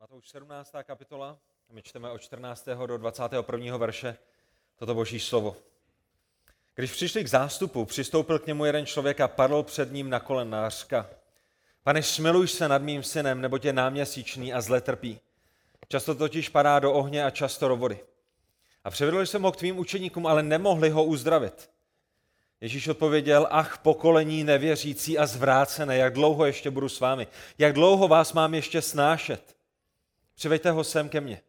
Matouš 17. kapitola, my čteme od 14. do 21. verše toto boží slovo. Když přišli k zástupu, přistoupil k němu jeden člověk a padl před ním na kolena a řka. Pane, smiluj se nad mým synem, nebo je náměsíčný a zle trpí. Často totiž padá do ohně a často do vody. A přivedl jsem ho k tvým učeníkům, ale nemohli ho uzdravit. Ježíš odpověděl, ach, pokolení nevěřící a zvrácené, jak dlouho ještě budu s vámi? Jak dlouho vás mám ještě snášet? Přiveďte ho sem ke mně.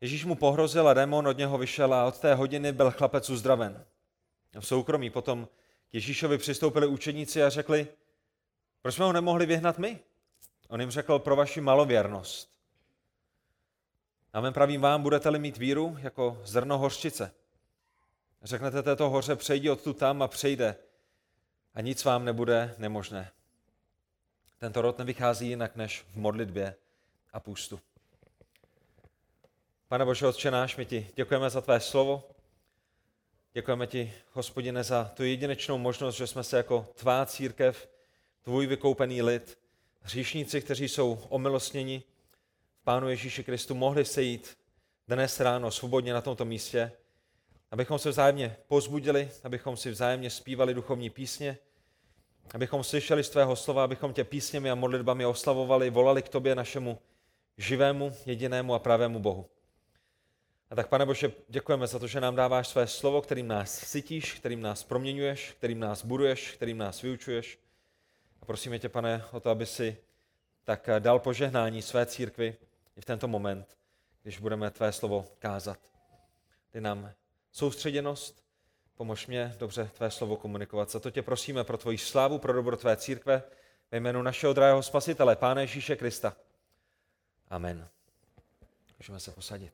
Ježíš mu pohrozil a démon od něho vyšel a od té hodiny byl chlapec uzdraven. V soukromí potom k Ježíšovi přistoupili učeníci a řekli, proč jsme ho nemohli vyhnat my? On jim řekl, pro vaši malověrnost. Amen pravím vám, budete-li mít víru jako zrno hořčice. Řeknete této hoře, přejdi odtud tam a přejde a nic vám nebude nemožné. Tento rod nevychází jinak než v modlitbě a půstu. Pane Bože, Otče náš, my ti děkujeme za tvé slovo. Děkujeme ti, hospodine, za tu jedinečnou možnost, že jsme se jako tvá církev, tvůj vykoupený lid, hříšníci, kteří jsou omilostněni v Pánu Ježíši Kristu, mohli sejít dnes ráno svobodně na tomto místě, abychom se vzájemně pozbudili, abychom si vzájemně zpívali duchovní písně, abychom slyšeli z tvého slova, abychom tě písněmi a modlitbami oslavovali, volali k tobě, našemu živému, jedinému a pravému Bohu. A tak, pane Bože, děkujeme za to, že nám dáváš své slovo, kterým nás sytíš, kterým nás proměňuješ, kterým nás buduješ, kterým nás vyučuješ. A prosíme tě, pane, o to, aby si tak dal požehnání své církvi i v tento moment, když budeme tvé slovo kázat. Ty nám soustředěnost, pomož mě dobře tvé slovo komunikovat. Za to tě prosíme pro tvoji slávu, pro dobro tvé církve, ve jménu našeho drahého spasitele, Pána Ježíše Krista. Amen. Můžeme se posadit.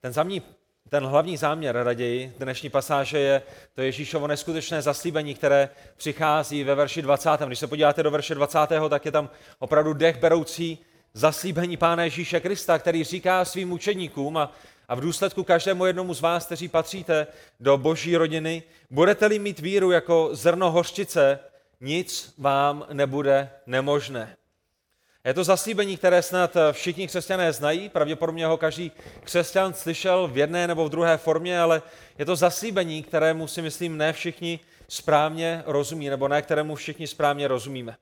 Ten, zamní, ten hlavní záměr raději dnešní pasáže je to Ježíšovo neskutečné zaslíbení, které přichází ve verši 20. Když se podíváte do verše 20., tak je tam opravdu dech beroucí zaslíbení Pána Ježíše Krista, který říká svým učeníkům a, a v důsledku každému jednomu z vás, kteří patříte do boží rodiny, budete-li mít víru jako zrno hořčice, nic vám nebude nemožné. Je to zaslíbení, které snad všichni křesťané znají, pravděpodobně ho každý křesťan slyšel v jedné nebo v druhé formě, ale je to zaslíbení, kterému si myslím ne všichni správně rozumí, nebo ne kterému všichni správně rozumíme.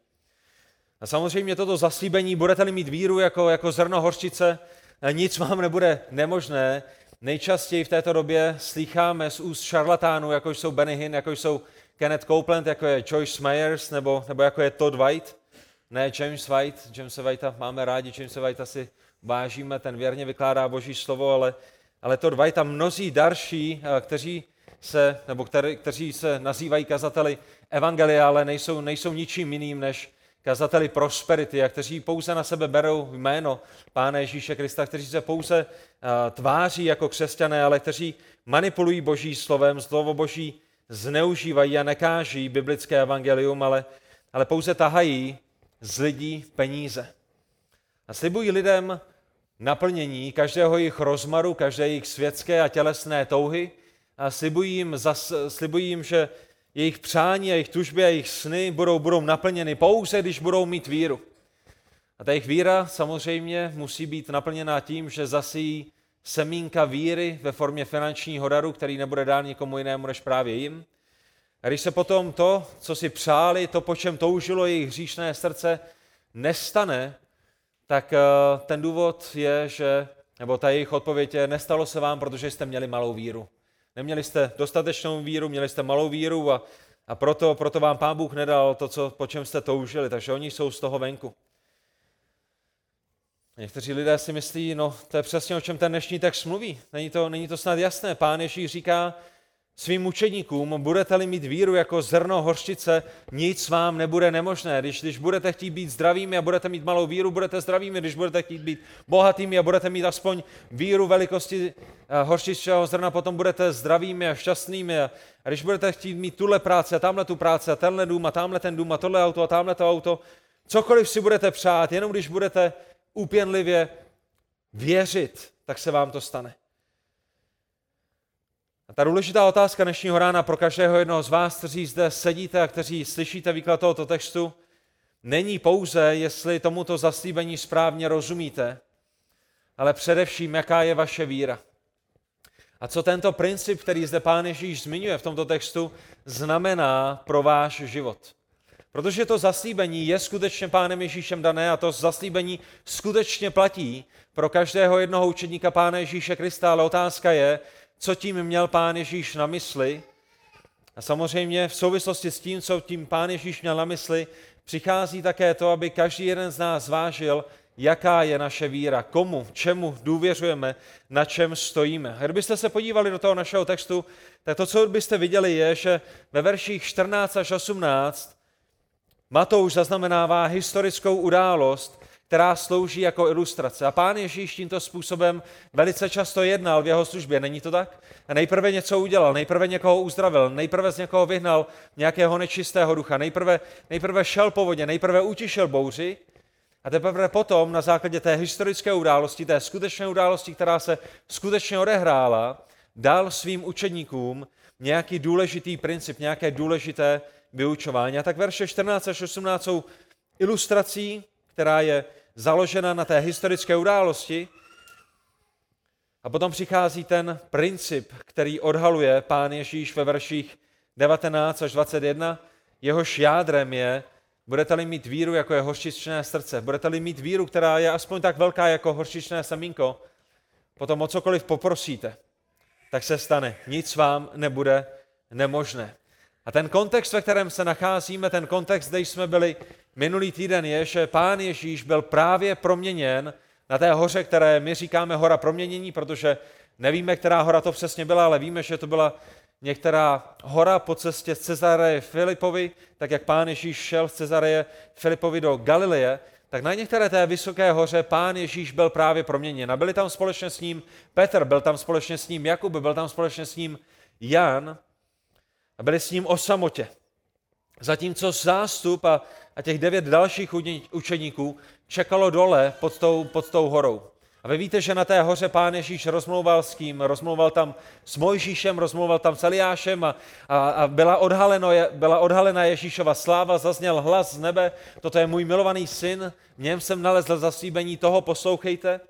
A samozřejmě toto zaslíbení, budete-li mít víru jako, jako zrno horčice, nic vám nebude nemožné. Nejčastěji v této době slýcháme z úst šarlatánů, jako jsou Benny Hinn, jako jsou Kenneth Copeland, jako je Joyce Myers, nebo, nebo jako je Todd White. Ne, James White, James Whitea máme rádi, James Whitea si vážíme, ten věrně vykládá boží slovo, ale, ale Todd White a mnozí další, kteří se, nebo který, kteří se nazývají kazateli evangelia, ale nejsou, nejsou ničím jiným než kazateli prosperity a kteří pouze na sebe berou jméno Pána Ježíše Krista, kteří se pouze uh, tváří jako křesťané, ale kteří manipulují boží slovem, slovo boží zneužívají a nekáží biblické evangelium, ale, ale pouze tahají z lidí peníze. A slibují lidem naplnění každého jejich rozmaru, každé jejich světské a tělesné touhy a slibují jim, zas, slibují jim že jejich přání a jejich tužby a jejich sny budou, budou naplněny pouze, když budou mít víru. A ta jejich víra samozřejmě musí být naplněná tím, že zasíjí semínka víry ve formě finančního daru, který nebude dán nikomu jinému než právě jim. A když se potom to, co si přáli, to, po čem toužilo jejich hříšné srdce, nestane, tak eh, ten důvod je, že, nebo ta jejich odpověď je, nestalo se vám, protože jste měli malou víru. Neměli jste dostatečnou víru, měli jste malou víru a, a proto, proto vám Pán Bůh nedal to, co, po čem jste toužili, takže oni jsou z toho venku. Někteří lidé si myslí, no to je přesně o čem ten dnešní text mluví. Není to, není to snad jasné. Pán Ježíš říká svým učeníkům, budete-li mít víru jako zrno hořčice, nic vám nebude nemožné. Když, když budete chtít být zdravými a budete mít malou víru, budete zdravými. Když budete chtít být bohatými a budete mít aspoň víru velikosti eh, horčičného zrna, potom budete zdravými a šťastnými. A když budete chtít mít tuhle práci a tamhle tu práci a tenhle dům a tamhle ten dům a tohle auto a tamhle to auto, cokoliv si budete přát, jenom když budete úpěnlivě věřit, tak se vám to stane. A ta důležitá otázka dnešního rána pro každého jednoho z vás, kteří zde sedíte a kteří slyšíte výklad tohoto textu, není pouze, jestli tomuto zaslíbení správně rozumíte, ale především, jaká je vaše víra. A co tento princip, který zde Pán Ježíš zmiňuje v tomto textu, znamená pro váš život. Protože to zaslíbení je skutečně Pánem Ježíšem dané a to zaslíbení skutečně platí pro každého jednoho učedníka Pána Ježíše Krista, ale otázka je, co tím měl Pán Ježíš na mysli. A samozřejmě v souvislosti s tím, co tím Pán Ježíš měl na mysli, přichází také to, aby každý jeden z nás zvážil, jaká je naše víra, komu, čemu důvěřujeme, na čem stojíme. Kdybyste se podívali do toho našeho textu, tak to, co byste viděli, je, že ve verších 14 až 18 Matouš zaznamenává historickou událost, která slouží jako ilustrace. A pán Ježíš tímto způsobem velice často jednal v jeho službě, není to tak? A nejprve něco udělal, nejprve někoho uzdravil, nejprve z někoho vyhnal nějakého nečistého ducha, nejprve, nejprve šel po vodě, nejprve utišil bouři a teprve potom na základě té historické události, té skutečné události, která se skutečně odehrála, dal svým učedníkům nějaký důležitý princip, nějaké důležité vyučování. A tak verše 14 až 18 jsou ilustrací, která je založena na té historické události. A potom přichází ten princip, který odhaluje pán Ježíš ve verších 19 až 21. Jehož jádrem je, budete-li mít víru, jako je horčičné srdce, budete-li mít víru, která je aspoň tak velká jako horčičné semínko, potom o cokoliv poprosíte, tak se stane. Nic vám nebude nemožné. A ten kontext, ve kterém se nacházíme, ten kontext, kde jsme byli minulý týden, je, že pán Ježíš byl právě proměněn na té hoře, které my říkáme hora proměnění, protože nevíme, která hora to přesně byla, ale víme, že to byla některá hora po cestě z Cezareje Filipovi, tak jak pán Ježíš šel z Cezareje Filipovi do Galileje, tak na některé té vysoké hoře pán Ježíš byl právě proměněn. A byli tam společně s ním Petr, byl tam společně s ním Jakub, byl tam společně s ním Jan a byli s ním o samotě. Zatímco zástup a, a těch devět dalších učeníků čekalo dole pod tou, pod tou horou. A vy víte, že na té hoře pán Ježíš rozmlouval s kým? Rozmlouval tam s Mojžíšem, rozmlouval tam s Eliášem a, a, a byla, odhaleno, byla odhalena Ježíšova sláva, zazněl hlas z nebe, toto je můj milovaný syn, v něm jsem nalezl zaslíbení, toho poslouchejte.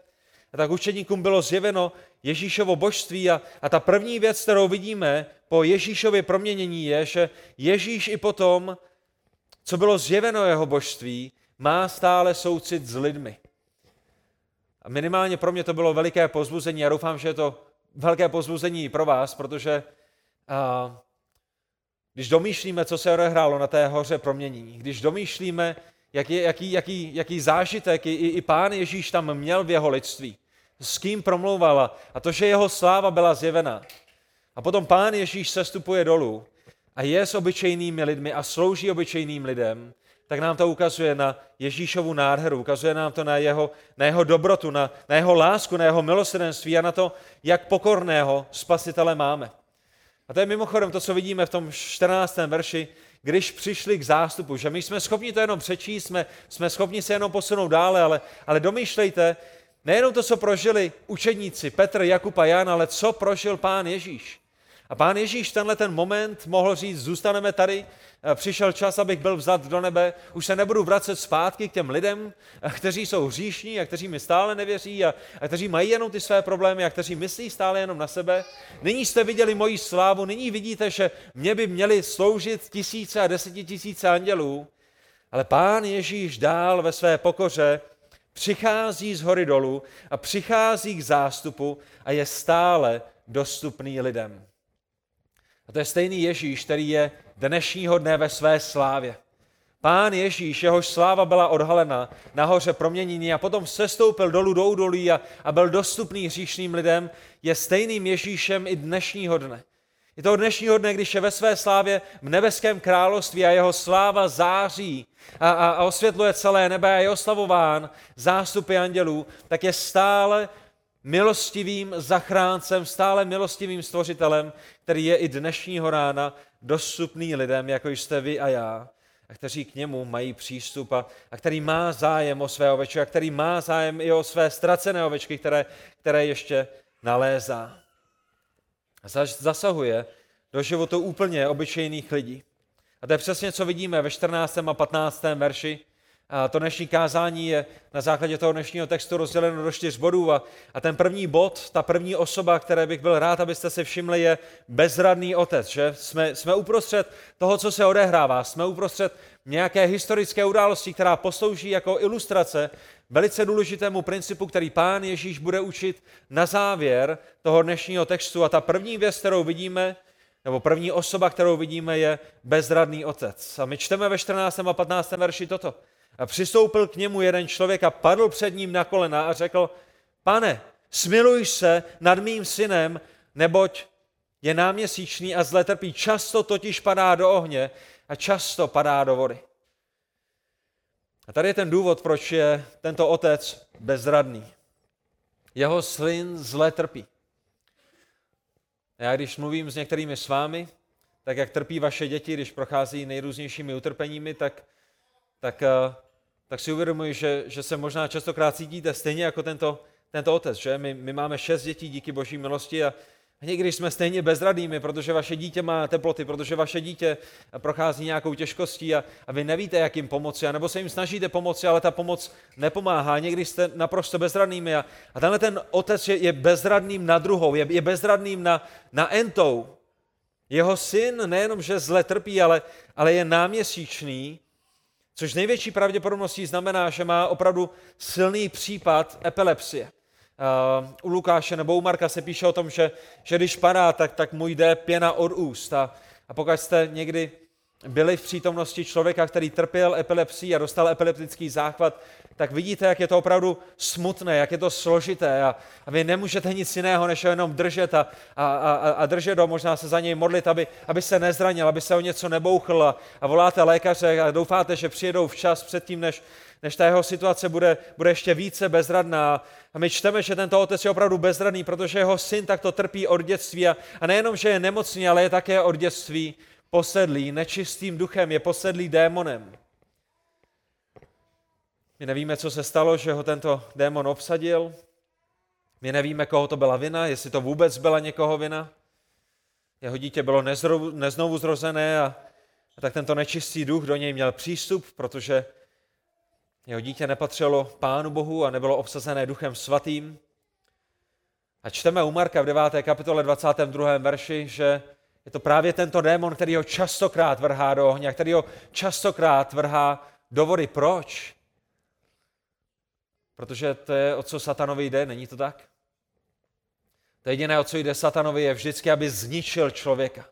A tak učeníkům bylo zjeveno Ježíšovo božství a, a ta první věc, kterou vidíme po Ježíšově proměnění je, že Ježíš i potom, co bylo zjeveno jeho božství, má stále soucit s lidmi. A minimálně pro mě to bylo veliké pozbuzení. Já doufám, že je to velké pozbuzení pro vás, protože a, když domýšlíme, co se odehrálo na té hoře proměnění, když domýšlíme, jaký, jaký, jaký, jaký zážitek i, i pán Ježíš tam měl v jeho lidství, s kým promlouvala a to, že jeho sláva byla zjevená. A potom pán Ježíš sestupuje dolů a je s obyčejnými lidmi a slouží obyčejným lidem, tak nám to ukazuje na Ježíšovu nádheru, ukazuje nám to na jeho, na jeho dobrotu, na, na jeho lásku, na jeho milosrdenství a na to, jak pokorného spasitele máme. A to je mimochodem to, co vidíme v tom 14. verši, když přišli k zástupu, že my jsme schopni to jenom přečíst, jsme, jsme schopni se jenom posunout dále, ale, ale domýšlejte, nejenom to, co prožili učedníci Petr, Jakub a Jan, ale co prožil pán Ježíš. A pán Ježíš tenhle ten moment mohl říct, zůstaneme tady, přišel čas, abych byl vzat do nebe, už se nebudu vracet zpátky k těm lidem, kteří jsou hříšní a kteří mi stále nevěří a, a kteří mají jenom ty své problémy a kteří myslí stále jenom na sebe. Nyní jste viděli moji slávu, nyní vidíte, že mě by měli sloužit tisíce a desetitisíce andělů, ale pán Ježíš dál ve své pokoře přichází z hory dolů a přichází k zástupu a je stále dostupný lidem. A to je stejný Ježíš, který je dnešního dne ve své slávě. Pán Ježíš, jehož sláva byla odhalena nahoře proměnění a potom sestoupil dolů do údolí a, a byl dostupný hříšným lidem, je stejným Ježíšem i dnešního dne. Je to dnešního dne, když je ve své slávě v nebeském království a jeho sláva září a, a, a osvětluje celé nebe a je oslavován zástupy andělů, tak je stále milostivým zachráncem, stále milostivým stvořitelem, který je i dnešního rána dostupný lidem, jako jste vy a já, a kteří k němu mají přístup a, a který má zájem o své ovečky a který má zájem i o své ztracené ovečky, které, které ještě nalézá. Zasahuje do životu úplně obyčejných lidí. A to je přesně, co vidíme ve 14. a 15. verši, A to dnešní kázání je na základě toho dnešního textu rozděleno do čtyř bodů a, a ten první bod, ta první osoba, které bych byl rád, abyste se všimli, je bezradný otec. Že? Jsme, jsme uprostřed toho, co se odehrává. Jsme uprostřed nějaké historické události, která poslouží jako ilustrace velice důležitému principu, který pán Ježíš bude učit na závěr toho dnešního textu. A ta první věc, kterou vidíme, nebo první osoba, kterou vidíme, je bezradný otec. A my čteme ve 14. a 15. verši toto. A přistoupil k němu jeden člověk a padl před ním na kolena a řekl, pane, smiluj se nad mým synem, neboť je náměsíčný a zle trpí. Často totiž padá do ohně a často padá do vody. A tady je ten důvod, proč je tento otec bezradný. Jeho syn zle trpí. Já když mluvím s některými s vámi, tak jak trpí vaše děti, když prochází nejrůznějšími utrpeními, tak, tak, eh, tak si uvědomuji, že, že se možná častokrát cítíte stejně jako tento, tento otec. Že? My, my máme šest dětí díky boží milosti a, Někdy jsme stejně bezradými, protože vaše dítě má teploty, protože vaše dítě prochází nějakou těžkostí a, a vy nevíte, jak jim pomoci, nebo se jim snažíte pomoci, ale ta pomoc nepomáhá. Někdy jste naprosto bezradnými a, a tenhle ten otec je, je bezradným na druhou, je, je bezradným na, na entou. Jeho syn nejenom, že zle trpí, ale, ale je náměsíčný, což největší pravděpodobností znamená, že má opravdu silný případ epilepsie. Uh, u Lukáše nebo u Marka se píše o tom, že, že když padá, tak, tak mu jde pěna od úst. A, a pokud jste někdy byli v přítomnosti člověka, který trpěl epilepsí a dostal epileptický záchvat, tak vidíte, jak je to opravdu smutné, jak je to složité a, a vy nemůžete nic jiného, než ho jenom držet a, a, a, a držet ho, možná se za něj modlit, aby, aby se nezranil, aby se o něco nebouchl a, a voláte lékaře a doufáte, že přijedou včas předtím, než, než ta jeho situace bude, bude ještě více bezradná. A my čteme, že tento otec je opravdu bezradný, protože jeho syn takto trpí od dětství a, a nejenom, že je nemocný, ale je také od dětství posedlý nečistým duchem, je posedlý démonem. My nevíme, co se stalo, že ho tento démon obsadil. My nevíme, koho to byla vina, jestli to vůbec byla někoho vina. Jeho dítě bylo neznovu zrozené a, a tak tento nečistý duch do něj měl přístup, protože jeho dítě nepatřilo Pánu Bohu a nebylo obsazené Duchem Svatým. A čteme u Marka v 9. kapitole 22. verši, že je to právě tento démon, který ho častokrát vrhá do ohně, který ho častokrát vrhá do vody. Proč? Protože to je, o co satanovi jde, není to tak? To jediné, o co jde satanovi, je vždycky, aby zničil člověka.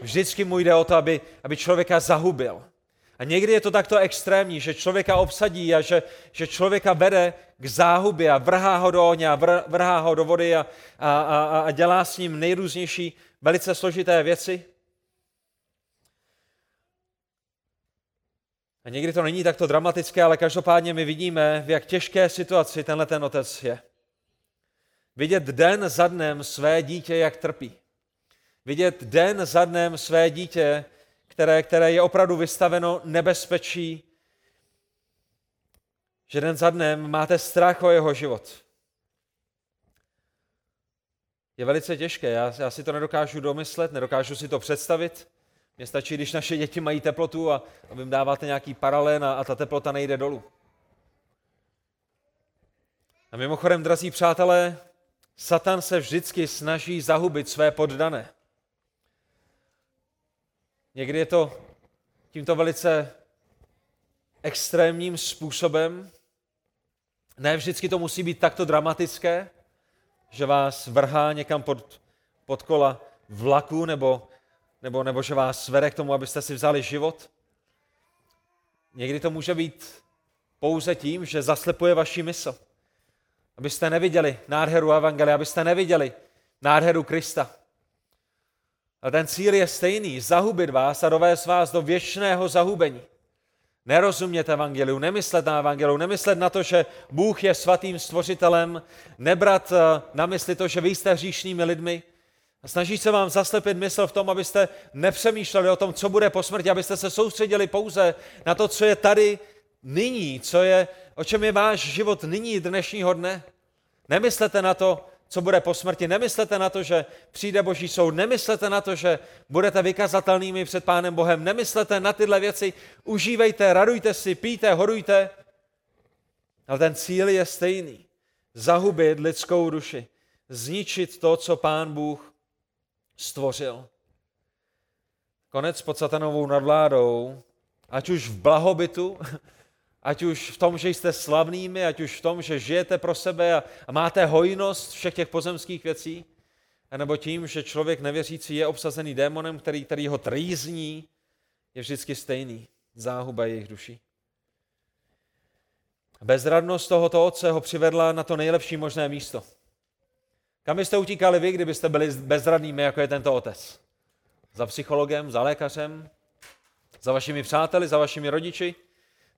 Vždycky mu jde o to, aby, aby člověka zahubil. A někdy je to takto extrémní, že člověka obsadí a že, že člověka vede k záhubě a vrhá ho do ohně a vrhá ho do vody a, a, a, a dělá s ním nejrůznější velice složité věci. A někdy to není takto dramatické, ale každopádně my vidíme, v jak těžké situaci tenhle ten otec je. Vidět den za dnem své dítě, jak trpí. Vidět den za dnem své dítě, které, které je opravdu vystaveno nebezpečí, že den za dnem máte strach o jeho život. Je velice těžké, já, já si to nedokážu domyslet, nedokážu si to představit. Mně stačí, když naše děti mají teplotu a, a vy jim dáváte nějaký paralén a, a ta teplota nejde dolů. A mimochodem, drazí přátelé, Satan se vždycky snaží zahubit své poddané. Někdy je to tímto velice extrémním způsobem. Ne vždycky to musí být takto dramatické, že vás vrhá někam pod, pod kola vlaku nebo, nebo, nebo že vás vede k tomu, abyste si vzali život. Někdy to může být pouze tím, že zaslepuje vaši mysl. Abyste neviděli nádheru Evangelia, abyste neviděli nádheru Krista. A ten cíl je stejný, zahubit vás a dovést vás do věčného zahubení. Nerozumět evangeliu, nemyslet na evangeliu, nemyslet na to, že Bůh je svatým stvořitelem, nebrat eh, na mysli to, že vy jste hříšnými lidmi. A snaží se vám zaslepit mysl v tom, abyste nepřemýšleli o tom, co bude po smrti, abyste se soustředili pouze na to, co je tady nyní, co je, o čem je váš život nyní dnešního dne. Nemyslete na to, co bude po smrti. Nemyslete na to, že přijde Boží soud. Nemyslete na to, že budete vykazatelnými před Pánem Bohem. Nemyslete na tyhle věci. Užívejte, radujte si, pijte, horujte. Ale ten cíl je stejný. Zahubit lidskou duši. Zničit to, co Pán Bůh stvořil. Konec pod satanovou nadvládou, ať už v blahobytu, ať už v tom, že jste slavnými, ať už v tom, že žijete pro sebe a, máte hojnost všech těch pozemských věcí, nebo tím, že člověk nevěřící je obsazený démonem, který, který ho trýzní, je vždycky stejný. Záhuba jejich duší. Bezradnost tohoto otce ho přivedla na to nejlepší možné místo. Kam byste utíkali vy, kdybyste byli bezradnými, jako je tento otec? Za psychologem, za lékařem, za vašimi přáteli, za vašimi rodiči?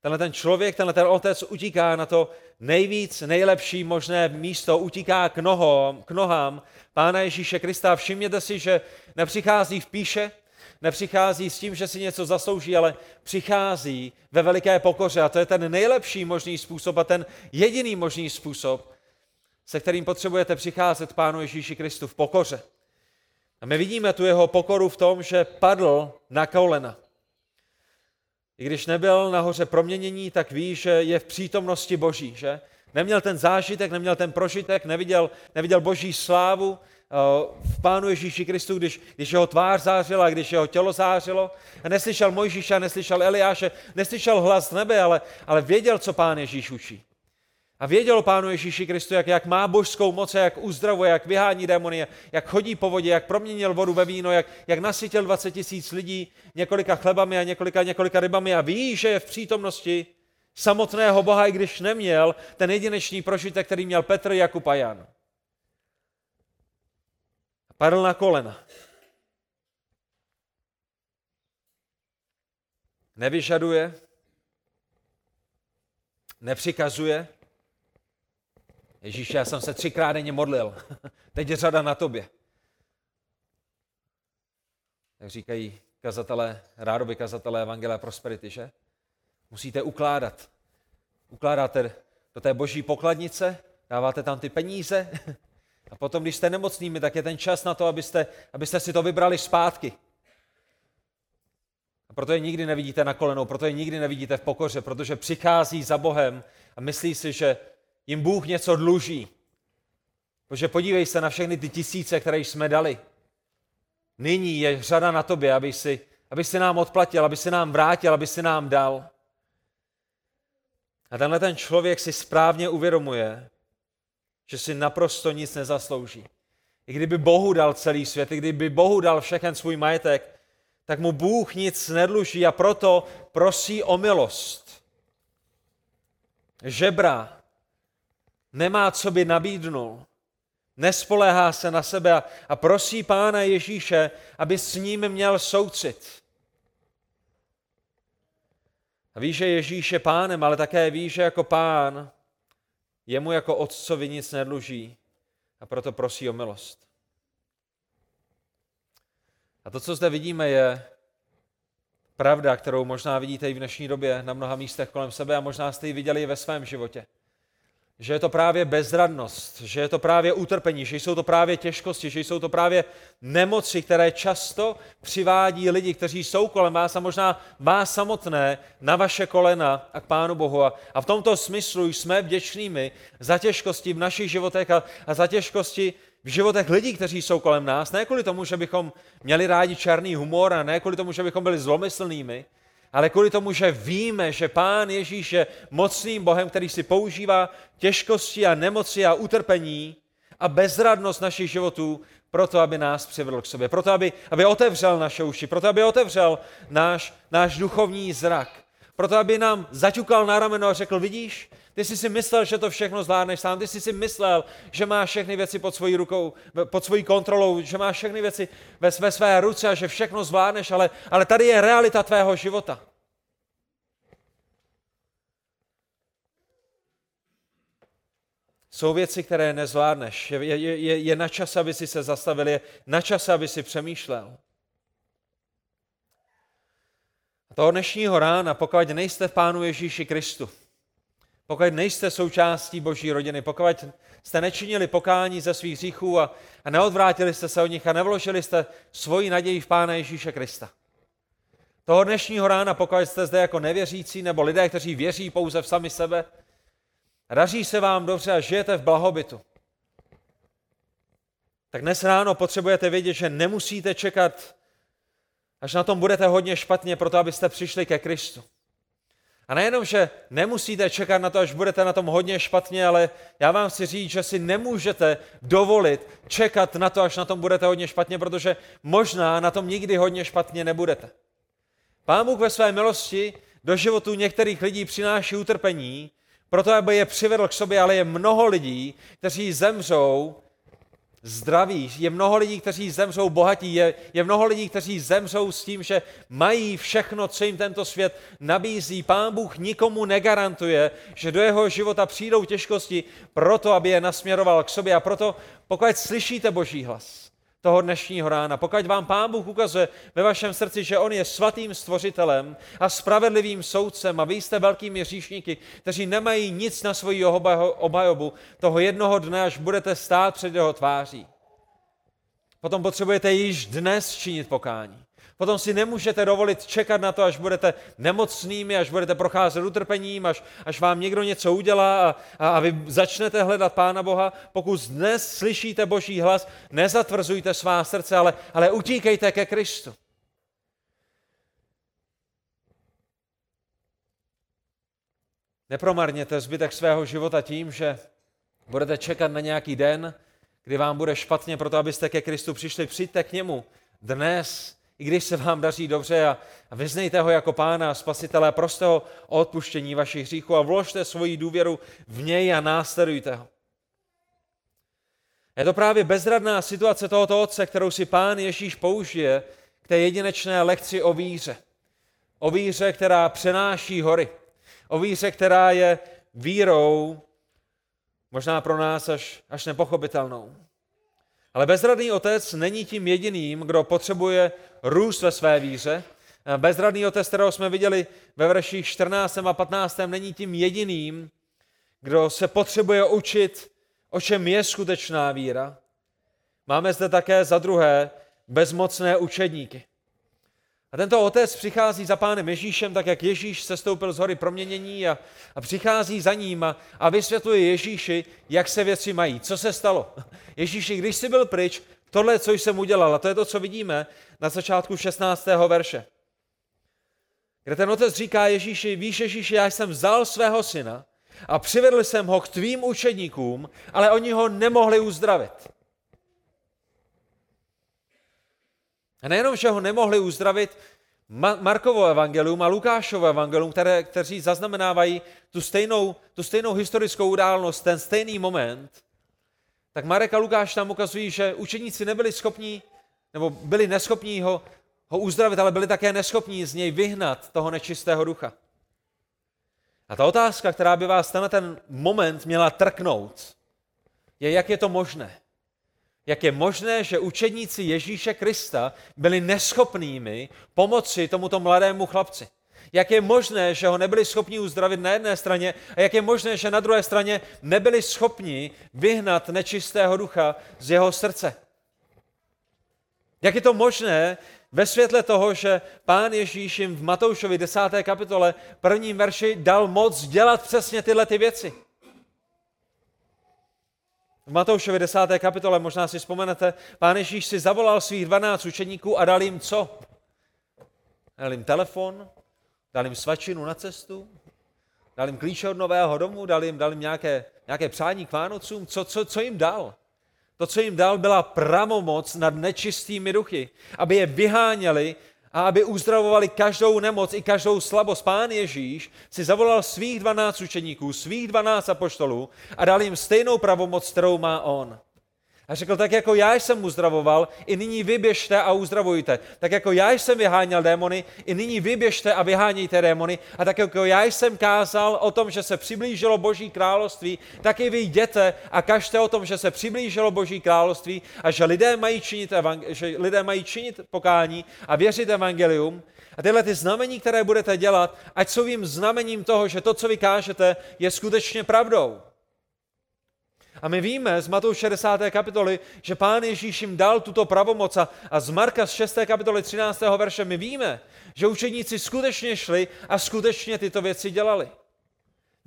Tenhle ten člověk, tenhle ten otec utíká na to nejvíc, nejlepší možné místo, utíká k, nohom, k nohám Pána Ježíše Krista. Všimněte si, že nepřichází v píše, nepřichází s tím, že si něco zaslouží, ale přichází ve veliké pokoře. A to je ten nejlepší možný způsob a ten jediný možný způsob, se kterým potřebujete přicházet Pánu Ježíši Kristu v pokoře. A my vidíme tu jeho pokoru v tom, že padl na kolena. I když nebyl nahoře proměnění, tak ví, že je v přítomnosti Boží, že? Neměl ten zážitek, neměl ten prožitek, neviděl, neviděl Boží slávu eh, v Pánu Ježíši Kristu, když, když jeho tvář zářila, když jeho tělo zářilo. A neslyšel Mojžíša, neslyšel Eliáše, neslyšel hlas nebe, ale, ale věděl, co Pán Ježíš učí. A věděl Pánu Ježíši Kristu, jak, jak má božskou moc, jak uzdravuje, jak vyhání démony, jak chodí po vodě, jak proměnil vodu ve víno, jak, jak nasytil 20 tisíc lidí několika chlebami a několika, několika rybami a ví, že je v přítomnosti samotného Boha, i když neměl ten jedinečný prožitek, který měl Petr, Jakub a Jan. Padl na kolena. Nevyžaduje, nepřikazuje, Ježíš, já jsem se třikrát denně modlil. Teď je řada na tobě. Jak říkají kazatelé, rádoby kazatelé Evangelia Prosperity, že? Musíte ukládat. Ukládáte do té boží pokladnice, dáváte tam ty peníze a potom, když jste nemocnými, tak je ten čas na to, abyste, abyste si to vybrali zpátky. A proto je nikdy nevidíte na kolenou, proto je nikdy nevidíte v pokoře, protože přichází za Bohem a myslí si, že jim Bůh něco dluží. Protože podívej se na všechny ty tisíce, které jsme dali. Nyní je řada na tobě, aby si, aby si nám odplatil, aby si nám vrátil, aby si nám dal. A tenhle ten člověk si správně uvědomuje, že si naprosto nic nezaslouží. I kdyby Bohu dal celý svět, i kdyby Bohu dal všechen svůj majetek, tak mu Bůh nic nedluží a proto prosí o milost. Žebra nemá, co by nabídnul. Nespoléhá se na sebe a prosí Pána Ježíše, aby s ním měl soucit. A ví, že Ježíš je pánem, ale také ví, že jako pán jemu jako otcovi nic nedluží a proto prosí o milost. A to, co zde vidíme, je pravda, kterou možná vidíte i v dnešní době na mnoha místech kolem sebe a možná jste ji viděli i ve svém životě že je to právě bezradnost, že je to právě utrpení, že jsou to právě těžkosti, že jsou to právě nemoci, které často přivádí lidi, kteří jsou kolem vás a možná vás samotné na vaše kolena a k Pánu Bohu. A v tomto smyslu jsme vděčnými za těžkosti v našich životech a, za těžkosti v životech lidí, kteří jsou kolem nás. Ne kvůli tomu, že bychom měli rádi černý humor a ne kvůli tomu, že bychom byli zlomyslnými, ale kvůli tomu, že víme, že Pán Ježíš je mocným Bohem, který si používá těžkosti a nemoci a utrpení a bezradnost našich životů proto, aby nás přivedl k sobě, proto, aby, aby otevřel naše uši, proto, aby otevřel náš, náš duchovní zrak, proto, aby nám zaťukal na rameno a řekl, vidíš, ty jsi si myslel, že to všechno zvládneš sám, ty jsi si myslel, že máš všechny věci pod svojí rukou, pod svojí kontrolou, že máš všechny věci ve, ve své ruce a že všechno zvládneš, ale, ale tady je realita tvého života. Jsou věci, které nezvládneš. Je, je, je, je na čas, aby si se zastavil, je na čas, aby si přemýšlel. A toho dnešního rána, pokud nejste v Pánu Ježíši Kristu, pokud nejste součástí Boží rodiny, pokud jste nečinili pokání ze svých hříchů a, a neodvrátili jste se od nich a nevložili jste svoji naději v Pána Ježíše Krista. Toho dnešního rána, pokud jste zde jako nevěřící nebo lidé, kteří věří pouze v sami sebe, daří se vám dobře a žijete v blahobytu, tak dnes ráno potřebujete vědět, že nemusíte čekat, až na tom budete hodně špatně, proto abyste přišli ke Kristu. A nejenom, že nemusíte čekat na to, až budete na tom hodně špatně, ale já vám chci říct, že si nemůžete dovolit čekat na to, až na tom budete hodně špatně, protože možná na tom nikdy hodně špatně nebudete. Pán Bůh ve své milosti do životu některých lidí přináší utrpení, proto aby je přivedl k sobě, ale je mnoho lidí, kteří zemřou zdraví. Je mnoho lidí, kteří zemřou bohatí. Je, je mnoho lidí, kteří zemřou s tím, že mají všechno, co jim tento svět nabízí. Pán Bůh nikomu negarantuje, že do jeho života přijdou těžkosti proto, aby je nasměroval k sobě. A proto, pokud slyšíte Boží hlas, toho dnešního rána. Pokud vám Pán Bůh ukazuje ve vašem srdci, že On je svatým stvořitelem a spravedlivým soudcem a vy jste velkými říšníky, kteří nemají nic na svoji obhajobu, toho jednoho dne, až budete stát před jeho tváří. Potom potřebujete již dnes činit pokání. Potom si nemůžete dovolit čekat na to, až budete nemocnými, až budete procházet utrpením, až, až vám někdo něco udělá a, a, a vy začnete hledat Pána Boha. Pokud dnes slyšíte Boží hlas, nezatvrzujte svá srdce, ale, ale utíkejte ke Kristu. Nepromarněte zbytek svého života tím, že budete čekat na nějaký den, kdy vám bude špatně, proto abyste ke Kristu přišli. Přijďte k němu dnes, i když se vám daří dobře a, vyznejte ho jako pána a spasitele, proste ho o odpuštění vašich hříchů a vložte svoji důvěru v něj a následujte ho. Je to právě bezradná situace tohoto otce, kterou si pán Ježíš použije k té jedinečné lekci o víře. O víře, která přenáší hory. O víře, která je vírou, možná pro nás až, až nepochopitelnou. Ale bezradný otec není tím jediným, kdo potřebuje růst ve své víře. Bezradný otec, kterého jsme viděli ve verších 14 a 15, není tím jediným, kdo se potřebuje učit, o čem je skutečná víra. Máme zde také za druhé bezmocné učedníky. A tento otec přichází za pánem Ježíšem, tak jak Ježíš sestoupil z hory proměnění a, a přichází za ním a, a vysvětluje Ježíši, jak se věci mají, co se stalo. Ježíši, když jsi byl pryč, tohle, co jsem udělal, a to je to, co vidíme na začátku 16. verše. Kde ten otec říká Ježíši, víš Ježíši, já jsem vzal svého syna a přivedl jsem ho k tvým učedníkům, ale oni ho nemohli uzdravit. A nejenom, že ho nemohli uzdravit, Markovo evangelium a Lukášovo evangelium, které, kteří zaznamenávají tu stejnou, tu stejnou historickou událost, ten stejný moment, tak Marek a Lukáš tam ukazují, že učeníci nebyli schopní, nebo byli neschopní ho, ho uzdravit, ale byli také neschopní z něj vyhnat toho nečistého ducha. A ta otázka, která by vás na ten moment měla trknout, je, jak je to možné jak je možné, že učedníci Ježíše Krista byli neschopnými pomoci tomuto mladému chlapci. Jak je možné, že ho nebyli schopni uzdravit na jedné straně a jak je možné, že na druhé straně nebyli schopni vyhnat nečistého ducha z jeho srdce. Jak je to možné ve světle toho, že pán Ježíš jim v Matoušovi 10. kapitole prvním verši dal moc dělat přesně tyhle ty věci. V Matoušově 10. kapitole, možná si vzpomenete, pán Ježíš si zavolal svých 12 učeníků a dal jim co? Dal jim telefon, dal jim svačinu na cestu, dal jim klíče od nového domu, dal jim, dal jim nějaké, nějaké přání k Vánocům. Co, co, co jim dal? To, co jim dal, byla pravomoc nad nečistými duchy, aby je vyháněli a aby uzdravovali každou nemoc i každou slabost. Pán Ježíš si zavolal svých 12 učeníků, svých 12 apoštolů a dal jim stejnou pravomoc, kterou má on. A řekl, tak jako já jsem uzdravoval, i nyní vyběžte a uzdravujte. Tak jako já jsem vyháněl démony, i nyní vyběžte a vyhánějte démony. A tak jako já jsem kázal o tom, že se přiblížilo Boží království, tak i vy jděte a kažte o tom, že se přiblížilo Boží království a že lidé mají činit, že lidé mají činit pokání a věřit evangelium A tyhle ty znamení, které budete dělat, ať jsou jim znamením toho, že to, co vy kážete, je skutečně pravdou. A my víme z Matouš 60. kapitoly, že Pán Ježíš jim dal tuto pravomoc a, a z Marka z 6. kapitoly 13. verše my víme, že učeníci skutečně šli a skutečně tyto věci dělali.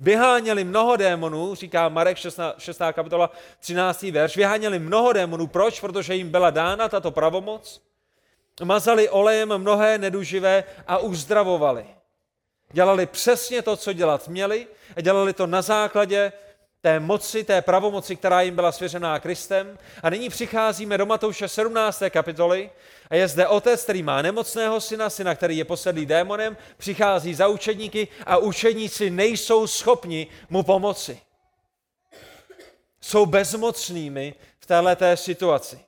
Vyháněli mnoho démonů, říká Marek 6. 6. kapitola 13. verš, vyháněli mnoho démonů. Proč? Protože jim byla dána tato pravomoc. Mazali olejem mnohé neduživé a uzdravovali. Dělali přesně to, co dělat měli a dělali to na základě té moci, té pravomoci, která jim byla svěřená Kristem. A nyní přicházíme do Matouše 17. kapitoly a je zde otec, který má nemocného syna, syna, který je posedlý démonem, přichází za učedníky a učedníci nejsou schopni mu pomoci. Jsou bezmocnými v této situaci.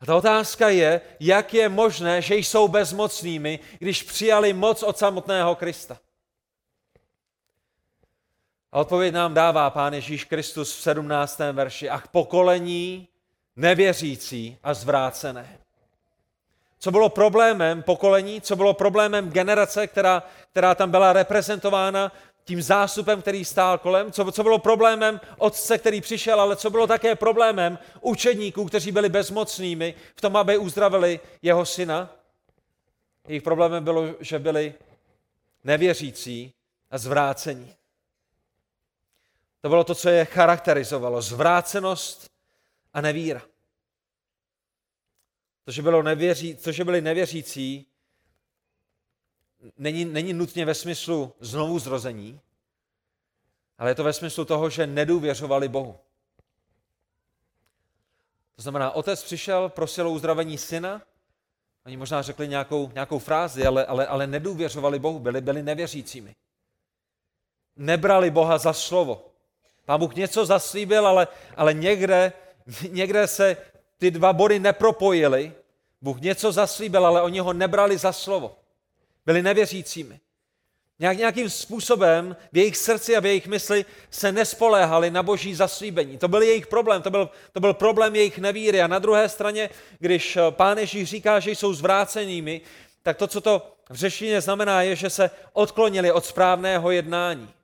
A ta otázka je, jak je možné, že jsou bezmocnými, když přijali moc od samotného Krista. A odpověď nám dává Pán Ježíš Kristus v 17. verši. Ach, pokolení nevěřící a zvrácené. Co bylo problémem pokolení, co bylo problémem generace, která, která tam byla reprezentována tím zástupem, který stál kolem, co, co bylo problémem otce, který přišel, ale co bylo také problémem učedníků, kteří byli bezmocnými v tom, aby uzdravili jeho syna. Jejich problémem bylo, že byli nevěřící a zvrácení. To bylo to, co je charakterizovalo. Zvrácenost a nevíra. To, že, bylo nevěří, to, že byli nevěřící, není, není nutně ve smyslu znovu zrození, ale je to ve smyslu toho, že nedůvěřovali Bohu. To znamená, otec přišel, prosil o uzdravení syna, oni možná řekli nějakou, nějakou frázi, ale, ale, ale nedůvěřovali Bohu, byli, byli nevěřícími. Nebrali Boha za slovo. Pán Bůh něco zaslíbil, ale, ale někde, někde se ty dva body nepropojily. Bůh něco zaslíbil, ale oni ho nebrali za slovo. Byli nevěřícími. Nějak, nějakým způsobem v jejich srdci a v jejich mysli se nespoléhali na boží zaslíbení. To byl jejich problém, to byl, to byl problém jejich nevíry. A na druhé straně, když pán Ježíš říká, že jsou zvrácenými, tak to, co to v řeštině znamená, je, že se odklonili od správného jednání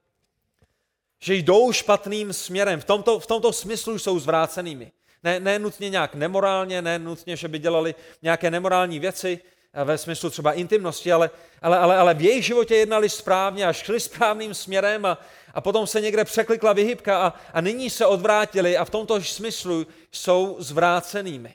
že jdou špatným směrem. V tomto, v tomto smyslu jsou zvrácenými. Ne, ne nutně nějak nemorálně, ne nutně, že by dělali nějaké nemorální věci eh, ve smyslu třeba intimnosti, ale, ale, ale, ale v jejich životě jednali správně a šli správným směrem a, a potom se někde překlikla vyhybka a, a nyní se odvrátili a v tomto smyslu jsou zvrácenými.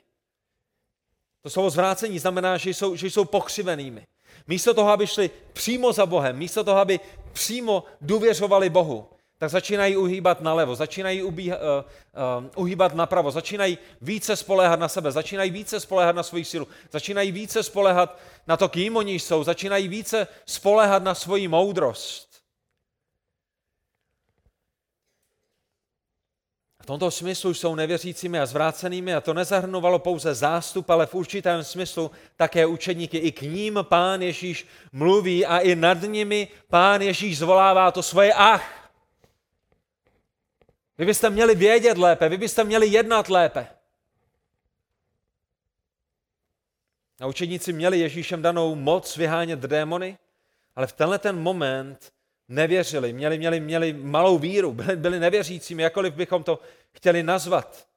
To slovo zvrácení znamená, že jsou, že jsou pokřivenými. Místo toho, aby šli přímo za Bohem, místo toho, aby přímo důvěřovali Bohu, tak začínají uhýbat nalevo, začínají ubí, uh, uh, uhýbat napravo, začínají více spoléhat na sebe, začínají více spoléhat na svoji sílu, začínají více spoléhat na to, kým oni jsou, začínají více spoléhat na svoji moudrost. V tomto smyslu jsou nevěřícími a zvrácenými a to nezahrnovalo pouze zástup, ale v určitém smyslu také učeníky. I k ním pán Ježíš mluví a i nad nimi pán Ježíš zvolává to svoje ach. Vy byste měli vědět lépe, vy byste měli jednat lépe. A učedníci měli Ježíšem danou moc vyhánět démony, ale v tenhle ten moment nevěřili, měli, měli, měli malou víru, byli, byli nevěřícími, jakkoliv bychom to chtěli nazvat.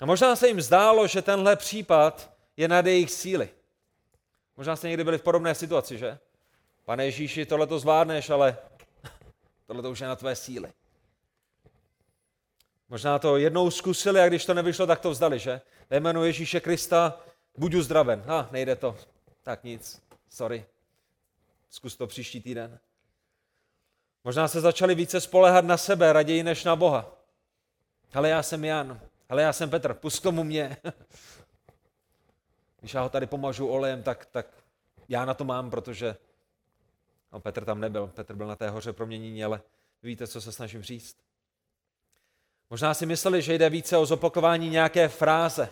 A možná se jim zdálo, že tenhle případ je nad jejich síly. Možná jste někdy byli v podobné situaci, že? Pane Ježíši, tohle to zvládneš, ale tohle to už je na tvé síly. Možná to jednou zkusili a když to nevyšlo, tak to vzdali, že? Ve jménu Ježíše Krista buď uzdraven. A, ah, nejde to. Tak nic, sorry. Zkus to příští týden. Možná se začali více spolehat na sebe raději než na Boha. Ale já jsem Jan, ale já jsem Petr, pust tomu mě. Když já ho tady pomažu olejem, tak, tak já na to mám, protože no, Petr tam nebyl. Petr byl na té hoře proměnění, ale víte, co se snažím říct. Možná si mysleli, že jde více o zopakování nějaké fráze.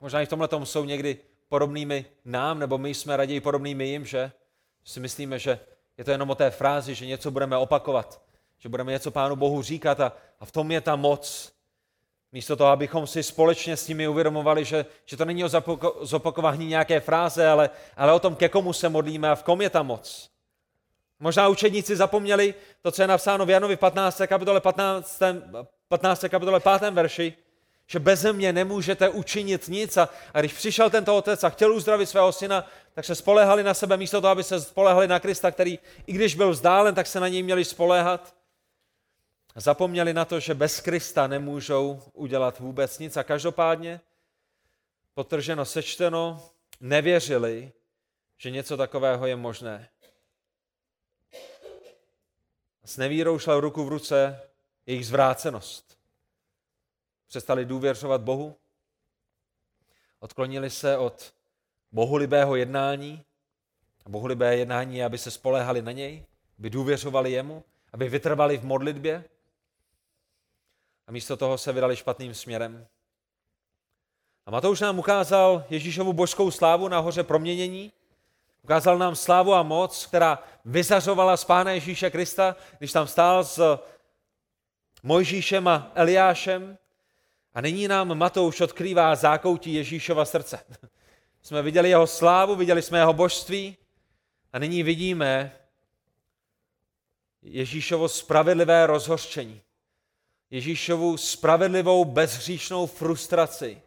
Možná i v tomhle jsou někdy podobnými nám, nebo my jsme raději podobnými jim, že si myslíme, že je to jenom o té frázi, že něco budeme opakovat, že budeme něco Pánu Bohu říkat a, a v tom je ta moc. Místo toho, abychom si společně s nimi uvědomovali, že, že to není o zopakování nějaké fráze, ale, ale o tom, ke komu se modlíme a v kom je ta moc. Možná učedníci zapomněli to, co je napsáno v Janovi 15. kapitole 15. 15. kapitole 5. verši, že bez mě nemůžete učinit nic. A, když přišel tento otec a chtěl uzdravit svého syna, tak se spolehali na sebe místo toho, aby se spolehali na Krista, který i když byl vzdálen, tak se na něj měli spoléhat. Zapomněli na to, že bez Krista nemůžou udělat vůbec nic. A každopádně, potrženo, sečteno, nevěřili, že něco takového je možné. S nevírou šla ruku v ruce jejich zvrácenost. Přestali důvěřovat Bohu, odklonili se od bohulibého jednání. A bohulibé jednání je, aby se spolehali na něj, aby důvěřovali jemu, aby vytrvali v modlitbě. A místo toho se vydali špatným směrem. A Matouš nám ukázal Ježíšovu božskou slávu na hoře proměnění, Ukázal nám slávu a moc, která vyzařovala z Pána Ježíše Krista, když tam stál s Mojžíšem a Eliášem. A nyní nám Matouš odkrývá zákoutí Ježíšova srdce. Jsme viděli jeho slávu, viděli jsme jeho božství a nyní vidíme Ježíšovo spravedlivé rozhořčení. Ježíšovu spravedlivou bezhříšnou frustraci.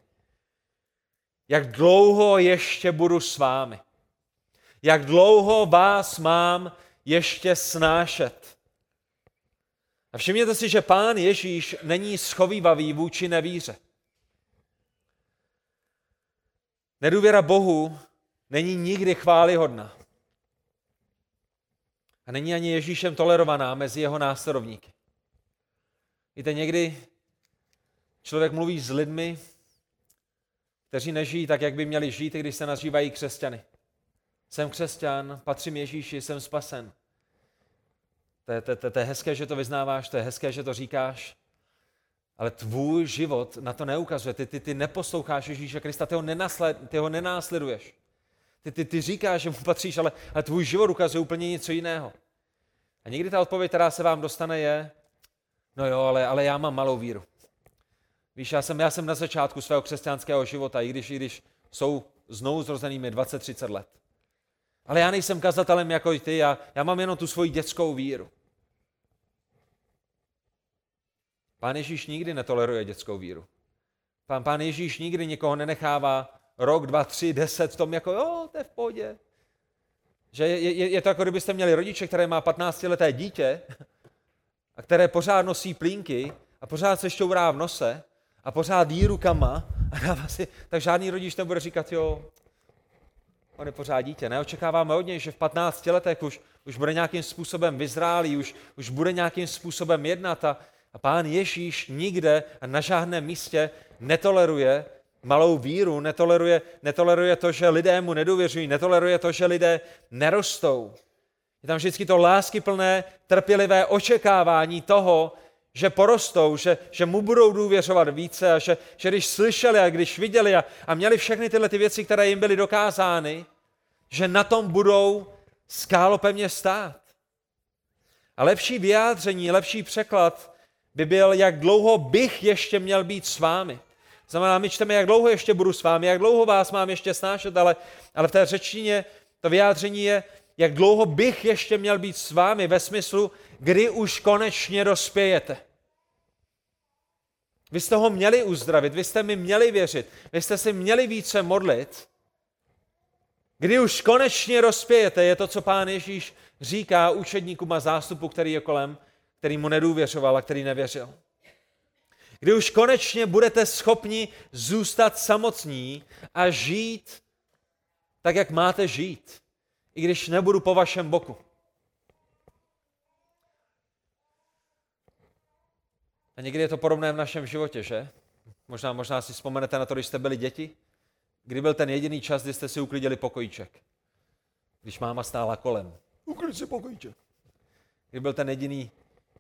Jak dlouho ještě budu s vámi? Jak dlouho vás mám ještě snášet? A všimněte si, že pán Ježíš není schovývavý vůči nevíře. Nedůvěra Bohu není nikdy chválihodná. A není ani Ježíšem tolerovaná mezi jeho následovníky. Víte, někdy člověk mluví s lidmi, kteří nežijí tak, jak by měli žít, když se nazývají křesťany. Jsem křesťan, patřím Ježíši, jsem spasen. To je, to, to, to je hezké, že to vyznáváš, to je hezké, že to říkáš, ale tvůj život na to neukazuje. Ty, ty, ty neposloucháš Ježíše Krista, ty ho, nenasled, ty ho nenásleduješ. Ty, ty, ty říkáš, že mu patříš, ale, ale tvůj život ukazuje úplně něco jiného. A někdy ta odpověď, která se vám dostane, je, no jo, ale, ale já mám malou víru. Víš, já jsem, já jsem na začátku svého křesťanského života, i když, i když jsou znovu zrozenými 20-30 let. Ale já nejsem kazatelem jako ty, já, já mám jenom tu svoji dětskou víru. Pán Ježíš nikdy netoleruje dětskou víru. Pán, pán Ježíš nikdy nikoho nenechává rok, dva, tři, deset v tom, jako jo, to je v pohodě. Že je, je, je to jako kdybyste měli rodiče, které má 15-leté dítě a které pořád nosí plínky a pořád se šťourá v nose a pořád jí rukama a dává si, tak žádný rodič nebude říkat, jo, on je pořád dítě. Neočekáváme od něj, že v 15 letech už, už bude nějakým způsobem vyzrálý, už, už bude nějakým způsobem jednat a, a pán Ježíš nikde a na žádném místě netoleruje malou víru, netoleruje, netoleruje to, že lidé mu nedůvěřují, netoleruje to, že lidé nerostou. Je tam vždycky to láskyplné, trpělivé očekávání toho, že porostou, že, že mu budou důvěřovat více a že, že když slyšeli a když viděli a, a měli všechny tyhle ty věci, které jim byly dokázány, že na tom budou skálopevně stát. A lepší vyjádření, lepší překlad by byl, jak dlouho bych ještě měl být s vámi. Znamená, my čteme, jak dlouho ještě budu s vámi, jak dlouho vás mám ještě snášet, ale, ale v té řečtině to vyjádření je, jak dlouho bych ještě měl být s vámi ve smyslu, kdy už konečně dospějete. Vy jste ho měli uzdravit, vy jste mi měli věřit, vy jste si měli více modlit. Kdy už konečně rozpějete, je to, co pán Ježíš říká učedníkům a zástupu, který je kolem, který mu nedůvěřoval a který nevěřil. Kdy už konečně budete schopni zůstat samotní a žít tak, jak máte žít, i když nebudu po vašem boku. A někdy je to podobné v našem životě, že? Možná, možná si vzpomenete na to, když jste byli děti, kdy byl ten jediný čas, kdy jste si uklidili pokojíček. Když máma stála kolem. Uklid si pokojíček. Kdy byl ten jediný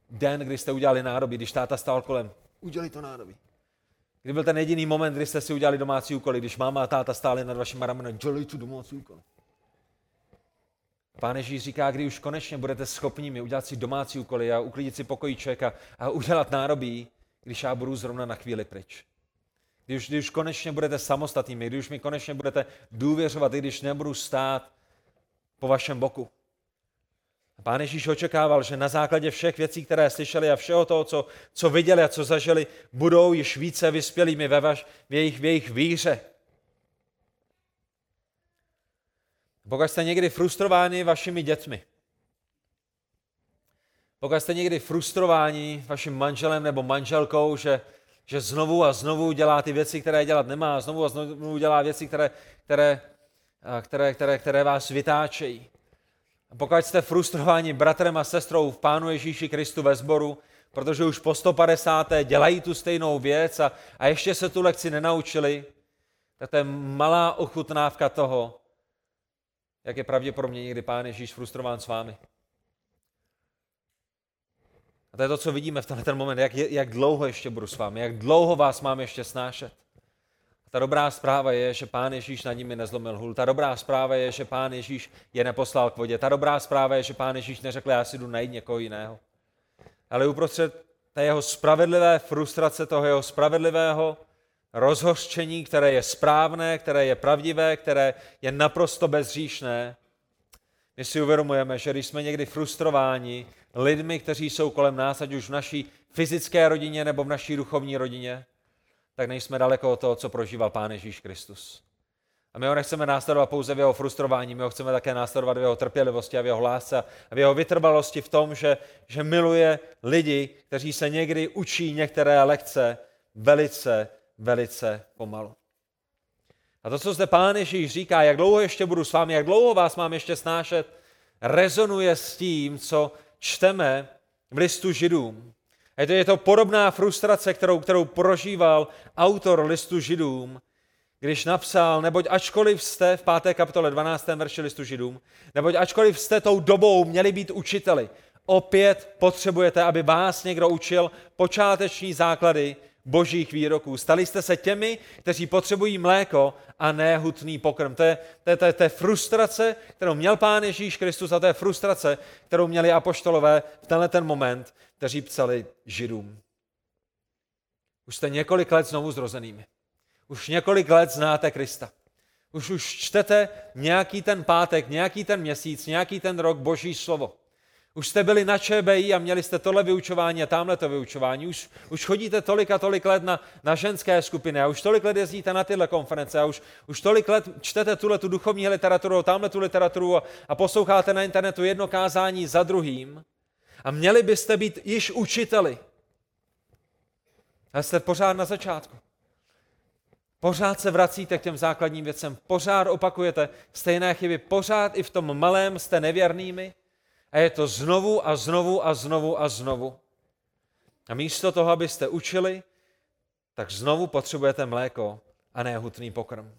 den, kdy jste udělali nádobí, když táta stál kolem. Udělej to nádobí. Kdy byl ten jediný moment, kdy jste si udělali domácí úkoly, když máma a táta stáli nad vaším ramenem, dělej tu domácí úkol. Pán Ježíš říká, kdy už konečně budete schopni mi udělat si domácí úkoly a uklidit si pokojíček a, a udělat nárobí, když já budu zrovna na chvíli pryč. Když, když konečně budete samostatnými, když mi konečně budete důvěřovat, i když nebudu stát po vašem boku. Pán Ježíš očekával, že na základě všech věcí, které slyšeli a všeho toho, co, co viděli a co zažili, budou již více vyspělými ve vaš, v, jejich, v jejich víře. Pokud jste někdy frustrováni vašimi dětmi, pokud jste někdy frustrováni vaším manželem nebo manželkou, že, že znovu a znovu dělá ty věci, které dělat nemá, znovu a znovu dělá věci, které, které, které, které, které vás vytáčejí. Pokud jste frustrováni bratrem a sestrou v Pánu Ježíši Kristu ve sboru, protože už po 150. dělají tu stejnou věc a, a ještě se tu lekci nenaučili, tak to je malá ochutnávka toho, jak je pravděpodobně někdy Pán Ježíš frustrován s vámi. A to je to, co vidíme v tenhle ten moment, jak, jak dlouho ještě budu s vámi, jak dlouho vás mám ještě snášet. A ta dobrá zpráva je, že Pán Ježíš nad nimi nezlomil hůl. Ta dobrá zpráva je, že Pán Ježíš je neposlal k vodě. Ta dobrá zpráva je, že Pán Ježíš neřekl, já si jdu najít někoho jiného. Ale uprostřed té jeho spravedlivé frustrace, toho jeho spravedlivého rozhořčení, které je správné, které je pravdivé, které je naprosto bezříšné, my si uvědomujeme, že když jsme někdy frustrováni lidmi, kteří jsou kolem nás, ať už v naší fyzické rodině nebo v naší duchovní rodině, tak nejsme daleko od toho, co prožíval Pán Ježíš Kristus. A my ho nechceme následovat pouze v jeho frustrování, my ho chceme také následovat v jeho trpělivosti a v jeho lásce a v jeho vytrvalosti v tom, že, že miluje lidi, kteří se někdy učí některé lekce velice, velice pomalu. A to, co zde Pán Ježíš říká, jak dlouho ještě budu s vámi, jak dlouho vás mám ještě snášet, rezonuje s tím, co čteme v listu židům. A je to, je to podobná frustrace, kterou, kterou prožíval autor listu židům, když napsal, neboť ačkoliv jste v 5. kapitole 12. verši listu židům, neboť ačkoliv jste tou dobou měli být učiteli, opět potřebujete, aby vás někdo učil počáteční základy božích výroků. Stali jste se těmi, kteří potřebují mléko a ne hutný pokrm. To je, to, je, to, je, to je frustrace, kterou měl Pán Ježíš Kristus a to je frustrace, kterou měli apoštolové v tenhle ten moment, kteří psali židům. Už jste několik let znovu zrozenými. Už několik let znáte Krista. Už už čtete nějaký ten pátek, nějaký ten měsíc, nějaký ten rok Boží slovo. Už jste byli na ČBI a měli jste tohle vyučování a tamhle to vyučování. Už, už chodíte tolik a tolik let na, na ženské skupiny a už tolik let jezdíte na tyhle konference a už, už tolik let čtete tuhle tu duchovní literaturu, tamhle tu literaturu a, a posloucháte na internetu jedno kázání za druhým. A měli byste být již učiteli. A jste pořád na začátku. Pořád se vracíte k těm základním věcem, pořád opakujete stejné chyby, pořád i v tom malém jste nevěrnými, a je to znovu a znovu a znovu a znovu. A místo toho, abyste učili, tak znovu potřebujete mléko a ne hutný pokrm.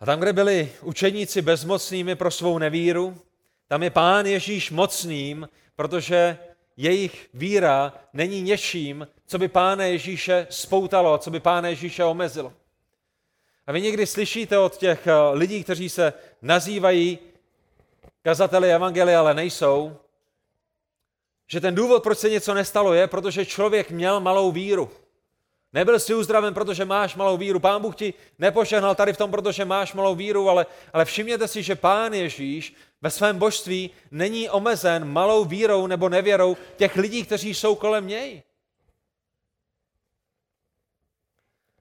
A tam, kde byli učeníci bezmocnými pro svou nevíru, tam je Pán Ježíš mocným, protože jejich víra není něčím, co by Pána Ježíše spoutalo, co by Pána Ježíše omezilo. A vy někdy slyšíte od těch eh, lidí, kteří se nazývají kazateli evangelia, ale nejsou, že ten důvod, proč se něco nestalo, je, protože člověk měl malou víru. Nebyl si uzdraven, protože máš malou víru. Pán Bůh ti nepožehnal tady v tom, protože máš malou víru, ale, ale všimněte si, že Pán Ježíš ve svém božství není omezen malou vírou nebo nevěrou těch lidí, kteří jsou kolem něj.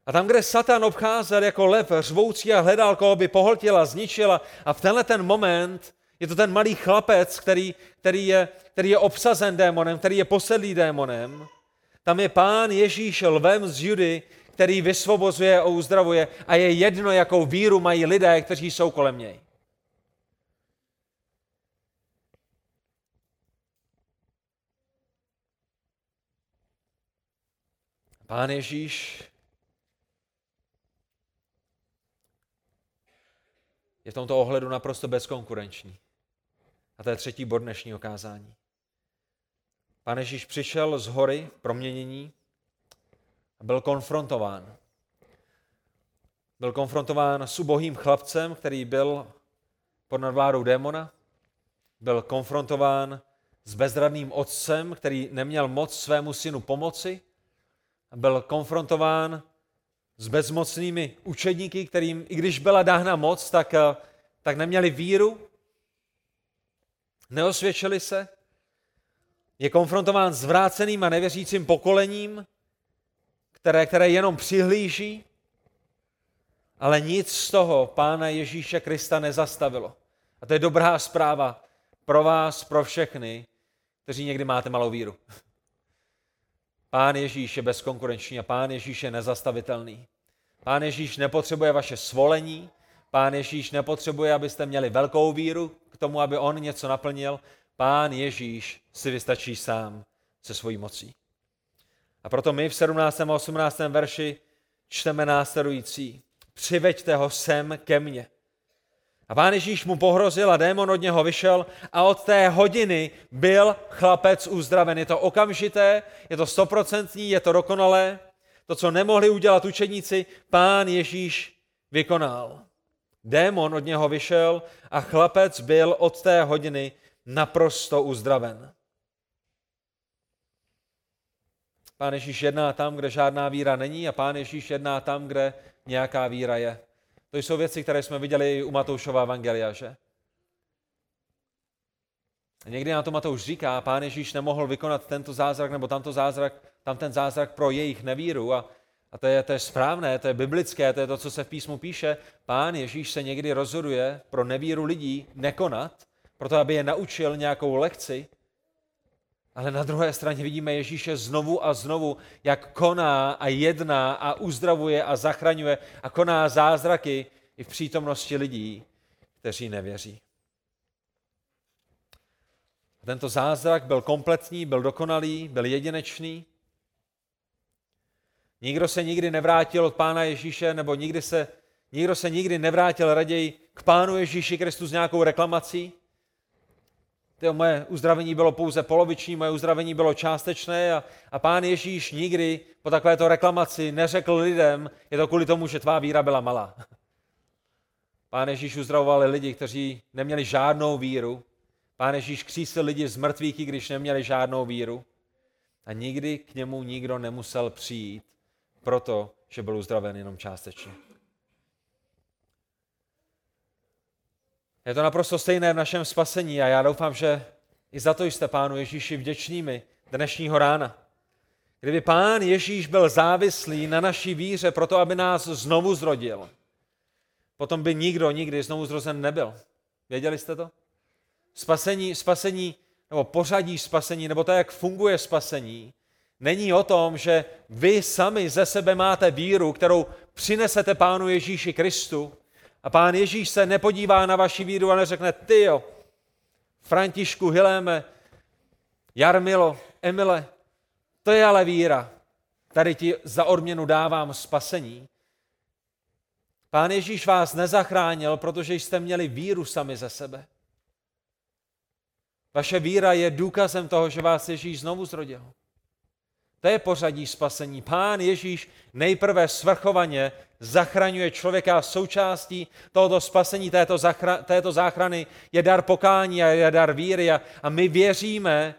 A tam, kde Satan obcházel jako lev řvoucí a hledal, koho by pohltila, zničila, a v tenhle ten moment je to ten malý chlapec, který, který, je, který je obsazen démonem, který je posedlý démonem. Tam je pán Ježíš lvem z Judy, který vysvobozuje a uzdravuje a je jedno, jakou víru mají lidé, kteří jsou kolem něj. Pán Ježíš je v tomto ohledu naprosto bezkonkurenční. A to je třetí bod dnešního kázání. Pán Ježíš přišel z hory proměnění a byl konfrontován. Byl konfrontován s ubohým chlapcem, který byl pod nadvládou démona. Byl konfrontován s bezradným otcem, který neměl moc svému synu pomoci, byl konfrontován s bezmocnými učedníky, kterým, i když byla dána moc, tak, eh, tak neměli víru, neosvědčili se. Je konfrontován s vráceným a nevěřícím pokolením, které, které jenom přihlíží, ale nic z toho Pána Ježíše Krista nezastavilo. A to je dobrá zpráva pro vás, pro všechny, kteří někdy máte malou víru. Pán Ježíš je bezkonkurenční a Pán Ježíš je nezastavitelný. Pán Ježíš nepotřebuje vaše svolení, Pán Ježíš nepotřebuje, abyste měli velkou víru k tomu, aby on něco naplnil. Pán Ježíš si vystačí sám se svojí mocí. A proto my v 17. a 18. verši čteme následující. Přiveďte ho sem ke mně. A pán Ježíš mu pohrozil a démon od něho vyšel a od té hodiny byl chlapec uzdraven. Je to okamžité, je to stoprocentní, je to dokonalé. To, co nemohli udělat učeníci, pán Ježíš vykonal. Démon od něho vyšel a chlapec byl od té hodiny naprosto uzdraven. Pán Ježíš jedná tam, kde žádná víra není a Pán Ježíš jedná tam, kde nějaká víra je. To jsou věci, které jsme viděli u Matoušova evangelia, že? Někdy na to Matouš říká, pán Ježíš nemohl vykonat tento zázrak nebo tamto zázrak, tam ten zázrak pro jejich nevíru a, a to, je, to je správné, to je biblické, to je to, co se v písmu píše. Pán Ježíš se někdy rozhoduje pro nevíru lidí nekonat, proto aby je naučil nějakou lekci, ale na druhé straně vidíme Ježíše znovu a znovu, jak koná a jedná a uzdravuje a zachraňuje a koná zázraky i v přítomnosti lidí, kteří nevěří. Tento zázrak byl kompletní, byl dokonalý, byl jedinečný. Nikdo se nikdy nevrátil od Pána Ježíše, nebo nikdy se, nikdo se nikdy nevrátil raději k Pánu Ježíši Kristu s nějakou reklamací. Tyjo, moje uzdravení bylo pouze poloviční, moje uzdravení bylo částečné a, a pán Ježíš nikdy po takovéto reklamaci neřekl lidem, je to kvůli tomu, že tvá víra byla malá. Pán Ježíš uzdravoval lidi, kteří neměli žádnou víru. Pán Ježíš křísil lidi z mrtvých, když neměli žádnou víru. A nikdy k němu nikdo nemusel přijít, proto, že byl uzdraven jenom částečně. Je to naprosto stejné v našem spasení a já doufám, že i za to jste Pánu Ježíši vděčnými dnešního rána. Kdyby Pán Ježíš byl závislý na naší víře proto, aby nás znovu zrodil, potom by nikdo nikdy znovu zrozen nebyl. Věděli jste to? Spasení, spasení nebo pořadí spasení, nebo to, jak funguje spasení, není o tom, že vy sami ze sebe máte víru, kterou přinesete Pánu Ježíši Kristu a pán Ježíš se nepodívá na vaši víru a neřekne, ty jo, Františku, Hiléme, Jarmilo, Emile, to je ale víra. Tady ti za odměnu dávám spasení. Pán Ježíš vás nezachránil, protože jste měli víru sami ze sebe. Vaše víra je důkazem toho, že vás Ježíš znovu zrodil. To je pořadí spasení. Pán Ježíš nejprve svrchovaně zachraňuje člověka součástí tohoto spasení, této, zachra, této záchrany je dar pokání a je dar víry a, a my věříme,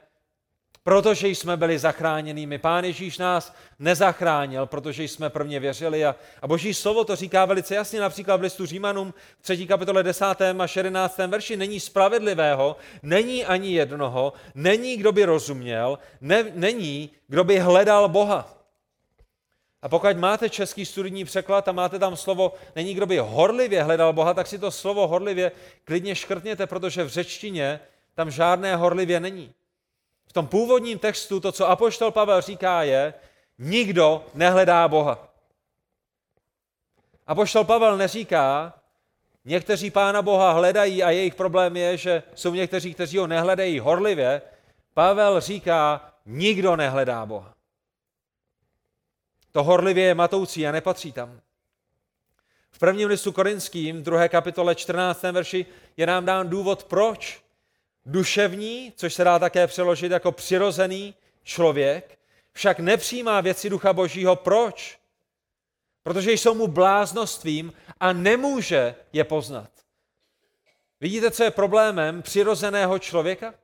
protože jsme byli zachráněnými. Pán Ježíš nás nezachránil, protože jsme prvně věřili a, a boží slovo to říká velice jasně, například v listu Římanům v 3. kapitole 10. a 11. verši, není spravedlivého, není ani jednoho, není kdo by rozuměl, ne, není kdo by hledal Boha. A pokud máte český studijní překlad a máte tam slovo, není kdo by horlivě hledal Boha, tak si to slovo horlivě klidně škrtněte, protože v řečtině tam žádné horlivě není. Tom původním textu to, co apoštol Pavel říká, je, nikdo nehledá Boha. Apoštol Pavel neříká, někteří pána Boha hledají a jejich problém je, že jsou někteří, kteří ho nehledají horlivě. Pavel říká, nikdo nehledá Boha. To horlivě je matoucí a nepatří tam. V prvním listu korinským, druhé kapitole 14. verši, je nám dán důvod, proč duševní, což se dá také přeložit jako přirozený člověk, však nepřijímá věci ducha božího. Proč? Protože jsou mu bláznostvím a nemůže je poznat. Vidíte, co je problémem přirozeného člověka?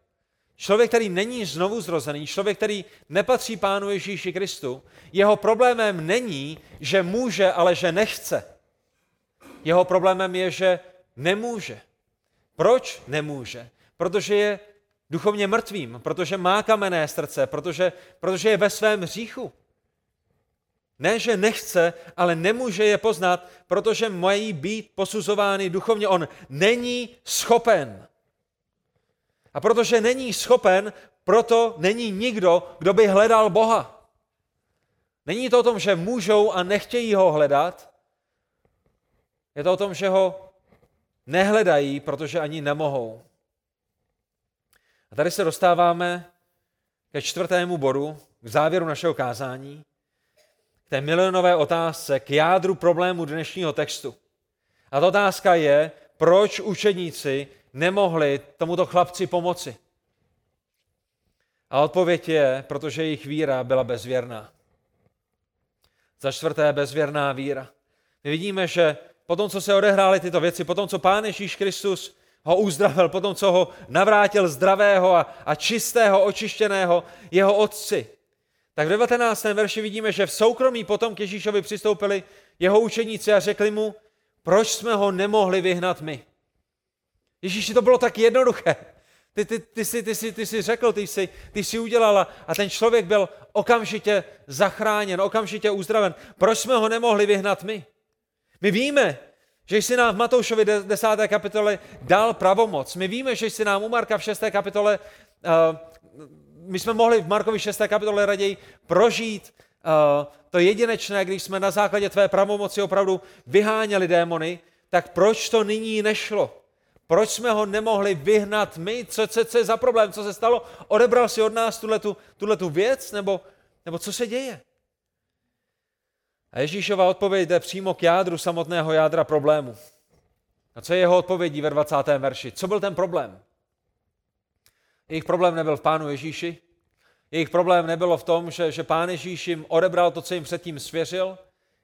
Člověk, který není znovu zrozený, člověk, který nepatří Pánu Ježíši Kristu, jeho problémem není, že může, ale že nechce. Jeho problémem je, že nemůže. Proč nemůže? Protože je duchovně mrtvým, protože má kamenné srdce, protože, protože je ve svém hříchu. Ne, že nechce, ale nemůže je poznat, protože mají být posuzovány duchovně. On není schopen. A protože není schopen, proto není nikdo, kdo by hledal Boha. Není to o tom, že můžou a nechtějí ho hledat. Je to o tom, že ho nehledají, protože ani nemohou. A tady se dostáváme ke čtvrtému bodu, k závěru našeho kázání, k té milionové otázce, k jádru problému dnešního textu. A ta otázka je, proč učedníci nemohli tomuto chlapci pomoci. A odpověď je, protože jejich víra byla bezvěrná. Za čtvrté, bezvěrná víra. My vidíme, že potom, co se odehrály tyto věci, potom, co Pán Ježíš Kristus ho uzdravil, potom, co ho navrátil zdravého a, a čistého, očištěného jeho otci, tak v 19. verši vidíme, že v soukromí potom k Ježíšovi přistoupili jeho učeníci a řekli mu, proč jsme ho nemohli vyhnat my. Ježíši, to bylo tak jednoduché. Ty, ty, ty, jsi, ty, jsi, ty jsi řekl, ty jsi, ty jsi udělala a ten člověk byl okamžitě zachráněn, okamžitě uzdraven. Proč jsme ho nemohli vyhnat my? My víme, že jsi nám v Matoušovi 10. kapitole dal pravomoc. My víme, že jsi nám u Marka v 6. kapitole, uh, my jsme mohli v Markovi 6. kapitole raději prožít uh, to jedinečné, když jsme na základě tvé pravomoci opravdu vyháněli démony, tak proč to nyní nešlo? Proč jsme ho nemohli vyhnat my? Co, co, co je za problém? Co se stalo? Odebral si od nás tuhle tu věc? Nebo, nebo co se děje? A Ježíšova odpověď jde přímo k jádru samotného jádra problému. A co je jeho odpovědí ve 20. verši? Co byl ten problém? Jejich problém nebyl v Pánu Ježíši. Jejich problém nebylo v tom, že, že Pán Ježíš jim odebral to, co jim předtím svěřil.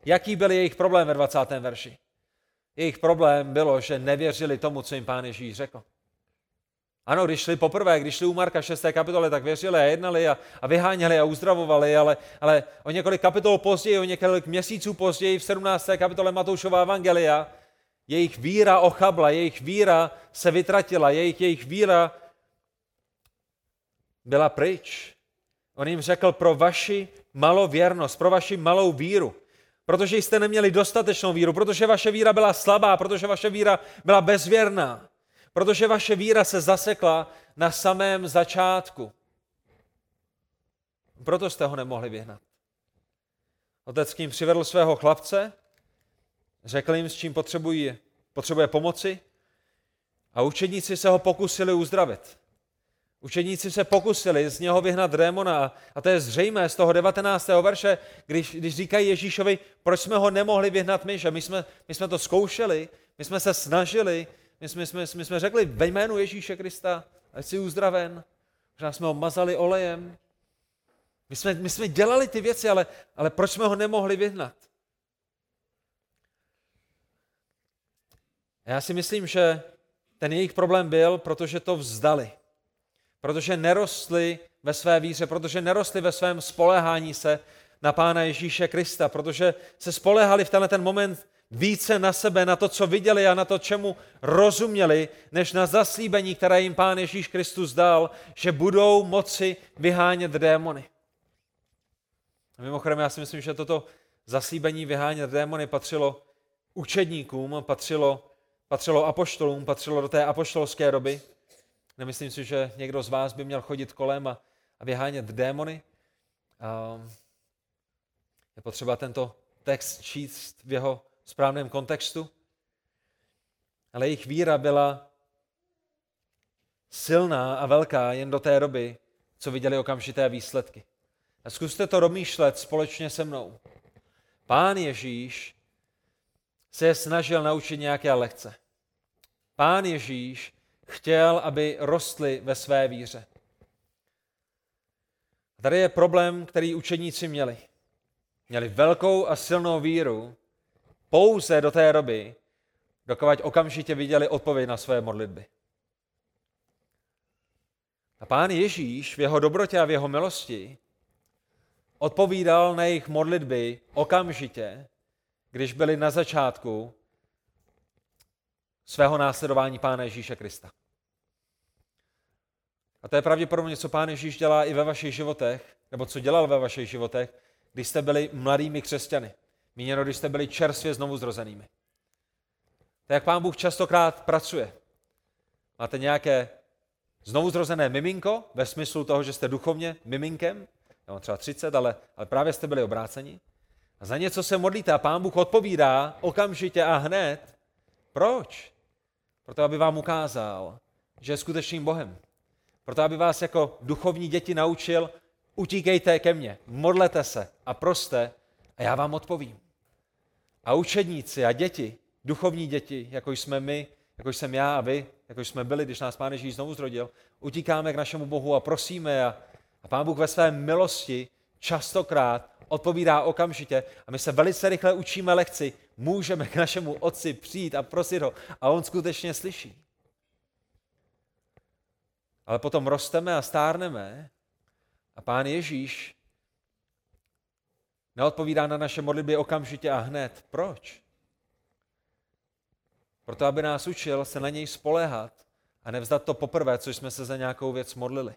Jaký byl jejich problém ve 20. verši? Jejich problém bylo, že nevěřili tomu, co jim pán Ježíš řekl. Ano, když šli poprvé, když šli u Marka 6. kapitole, tak věřili a jednali a, a vyháněli a uzdravovali, ale, ale o několik kapitol později, o několik měsíců později v 17. kapitole Matoušova Evangelia, jejich víra ochabla, jejich víra se vytratila, jejich, jejich víra byla pryč. On jim řekl pro vaši malověrnost, pro vaši malou víru, protože jste neměli dostatečnou víru, protože vaše víra byla slabá, protože vaše víra byla bezvěrná, protože vaše víra se zasekla na samém začátku. Proto jste ho nemohli vyhnat. Otec k ním přivedl svého chlapce, řekl jim, s čím potřebují, potřebuje pomoci a učedníci se ho pokusili uzdravit. Učeníci se pokusili z něho vyhnat démona a to je zřejmé z toho 19. verše, když, když říkají Ježíšovi, proč jsme ho nemohli vyhnat my, že my jsme, my jsme to zkoušeli, my jsme se snažili, my jsme, jsme, my jsme řekli ve jménu Ježíše Krista, ať jsi uzdraven, že jsme ho mazali olejem. My jsme, my jsme dělali ty věci, ale, ale proč jsme ho nemohli vyhnat? Já si myslím, že ten jejich problém byl, protože to vzdali protože nerostli ve své víře, protože nerostli ve svém spolehání se na Pána Ježíše Krista, protože se spolehali v tenhle ten moment více na sebe, na to, co viděli a na to, čemu rozuměli, než na zaslíbení, které jim Pán Ježíš Kristus dal, že budou moci vyhánět démony. A mimochodem, já si myslím, že toto zaslíbení vyhánět démony patřilo učedníkům, patřilo, patřilo apoštolům, patřilo do té apoštolské doby. Nemyslím si, že někdo z vás by měl chodit kolem a, a vyhánět démony. Um, je potřeba tento text číst v jeho správném kontextu. Ale jejich víra byla silná a velká jen do té doby, co viděli okamžité výsledky. A zkuste to romýšlet společně se mnou. Pán Ježíš se je snažil naučit nějaké lekce. Pán Ježíš chtěl, aby rostli ve své víře. Tady je problém, který učeníci měli. Měli velkou a silnou víru pouze do té doby, dokud okamžitě viděli odpověď na své modlitby. A pán Ježíš v jeho dobrotě a v jeho milosti odpovídal na jejich modlitby okamžitě, když byli na začátku svého následování Pána Ježíše Krista. A to je pravděpodobně, co Pán Ježíš dělá i ve vašich životech, nebo co dělal ve vašich životech, když jste byli mladými křesťany. Míněno, když jste byli čerstvě znovu zrozenými. To jak Pán Bůh častokrát pracuje. Máte nějaké znovu zrozené miminko, ve smyslu toho, že jste duchovně miminkem, jo, třeba 30, ale, ale právě jste byli obráceni. A za něco se modlíte a Pán Bůh odpovídá okamžitě a hned. Proč? Proto, aby vám ukázal, že je skutečným Bohem. Proto, aby vás jako duchovní děti naučil, utíkejte ke mně, modlete se a proste a já vám odpovím. A učedníci a děti, duchovní děti, jako jsme my, jako jsem já a vy, jako jsme byli, když nás Pán Ježíš znovu zrodil, utíkáme k našemu Bohu a prosíme a, a Pán Bůh ve své milosti častokrát odpovídá okamžitě a my se velice rychle učíme lekci, můžeme k našemu otci přijít a prosit ho a on skutečně slyší. Ale potom rosteme a stárneme a pán Ježíš neodpovídá na naše modlitby okamžitě a hned. Proč? Proto, aby nás učil se na něj spolehat a nevzdat to poprvé, co jsme se za nějakou věc modlili.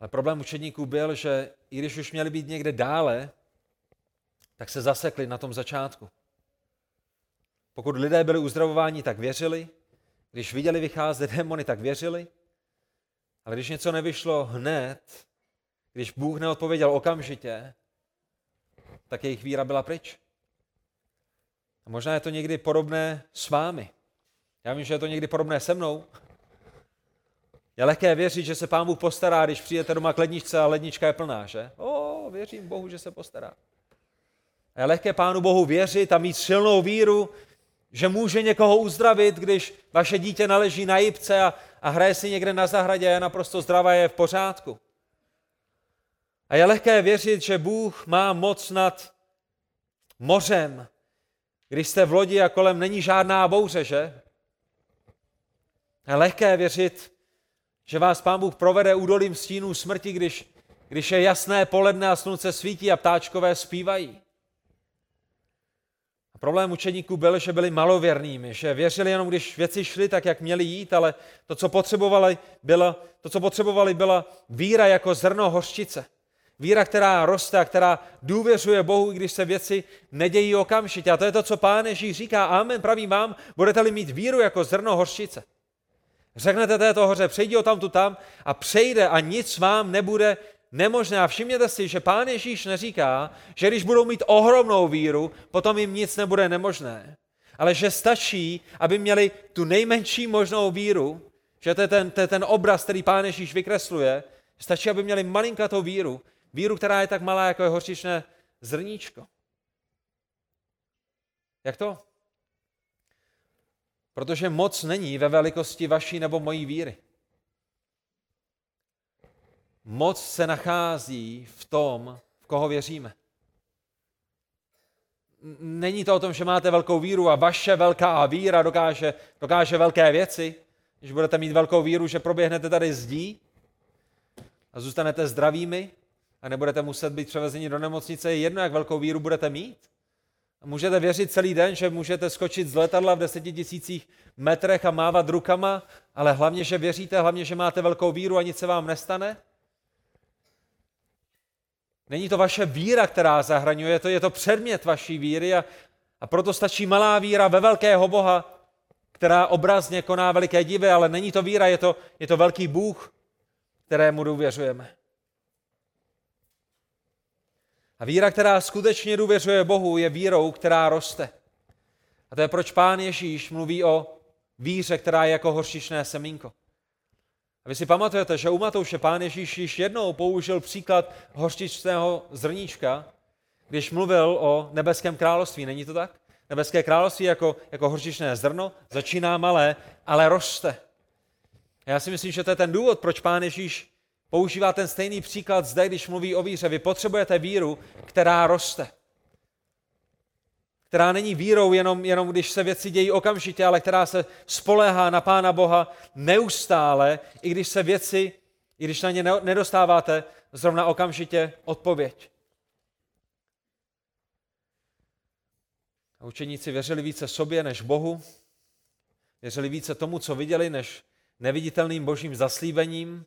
Ale problém učedníků byl, že i když už měli být někde dále, tak se zasekli na tom začátku. Pokud lidé byli uzdravováni, tak věřili. Když viděli vycházet démony, tak věřili. Ale když něco nevyšlo hned, když Bůh neodpověděl okamžitě, tak jejich víra byla pryč. A možná je to někdy podobné s vámi. Já vím, že je to někdy podobné se mnou. Je lehké věřit, že se Pán Bůh postará, když přijete doma k ledničce a lednička je plná, že? O, věřím Bohu, že se postará. A je lehké Pánu Bohu věřit a mít silnou víru, že může někoho uzdravit, když vaše dítě naleží na jipce a, a hraje si někde na zahradě a je naprosto zdravá, je v pořádku. A je lehké věřit, že Bůh má moc nad mořem, když jste v lodi a kolem není žádná bouře, že? Je lehké věřit, že vás Pán Bůh provede údolím stínů smrti, když, když je jasné poledne a slunce svítí a ptáčkové zpívají. Problém učeníků byl, že byli malověrnými, že věřili jenom, když věci šly tak, jak měli jít, ale to, co potřebovali, byla, to, co potřebovali, byla víra jako zrno hořčice. Víra, která roste a která důvěřuje Bohu, i když se věci nedějí okamžitě. A to je to, co Pán Ježíš říká. Amen, pravím vám, budete-li mít víru jako zrno hořčice. Řeknete této hoře, přejdi o tam tu tam a přejde a nic vám nebude nemožné. A všimněte si, že pán Ježíš neříká, že když budou mít ohromnou víru, potom jim nic nebude nemožné. Ale že stačí, aby měli tu nejmenší možnou víru, že to je ten, to je ten obraz, který pán Ježíš vykresluje, stačí, aby měli malinkatou víru, víru, která je tak malá, jako je hořčičné zrníčko. Jak to? Protože moc není ve velikosti vaší nebo mojí víry. Moc se nachází v tom, v koho věříme. Není to o tom, že máte velkou víru a vaše velká víra dokáže, dokáže velké věci. Když budete mít velkou víru, že proběhnete tady zdí a zůstanete zdravými a nebudete muset být převezeni do nemocnice, je jedno, jak velkou víru budete mít. Můžete věřit celý den, že můžete skočit z letadla v deseti tisících metrech a mávat rukama, ale hlavně, že věříte, hlavně, že máte velkou víru a nic se vám nestane? Není to vaše víra, která zahraňuje, to je to předmět vaší víry a, a proto stačí malá víra ve velkého Boha, která obrazně koná veliké divy, ale není to víra, je to, je to velký Bůh, kterému důvěřujeme. A víra, která skutečně důvěřuje Bohu, je vírou, která roste. A to je proč pán Ježíš mluví o víře, která je jako horšičné semínko. A vy si pamatujete, že u Matouše pán Ježíš již jednou použil příklad horčičného zrníčka, když mluvil o nebeském království. Není to tak? Nebeské království jako, jako horčičné zrno začíná malé, ale roste. A já si myslím, že to je ten důvod, proč pán Ježíš používá ten stejný příklad zde, když mluví o víře. Vy potřebujete víru, která roste. Která není vírou jenom, jenom když se věci dějí okamžitě, ale která se spolehá na Pána Boha neustále, i když se věci, i když na ně nedostáváte zrovna okamžitě odpověď. A učeníci věřili více sobě než Bohu, věřili více tomu, co viděli, než neviditelným božím zaslíbením.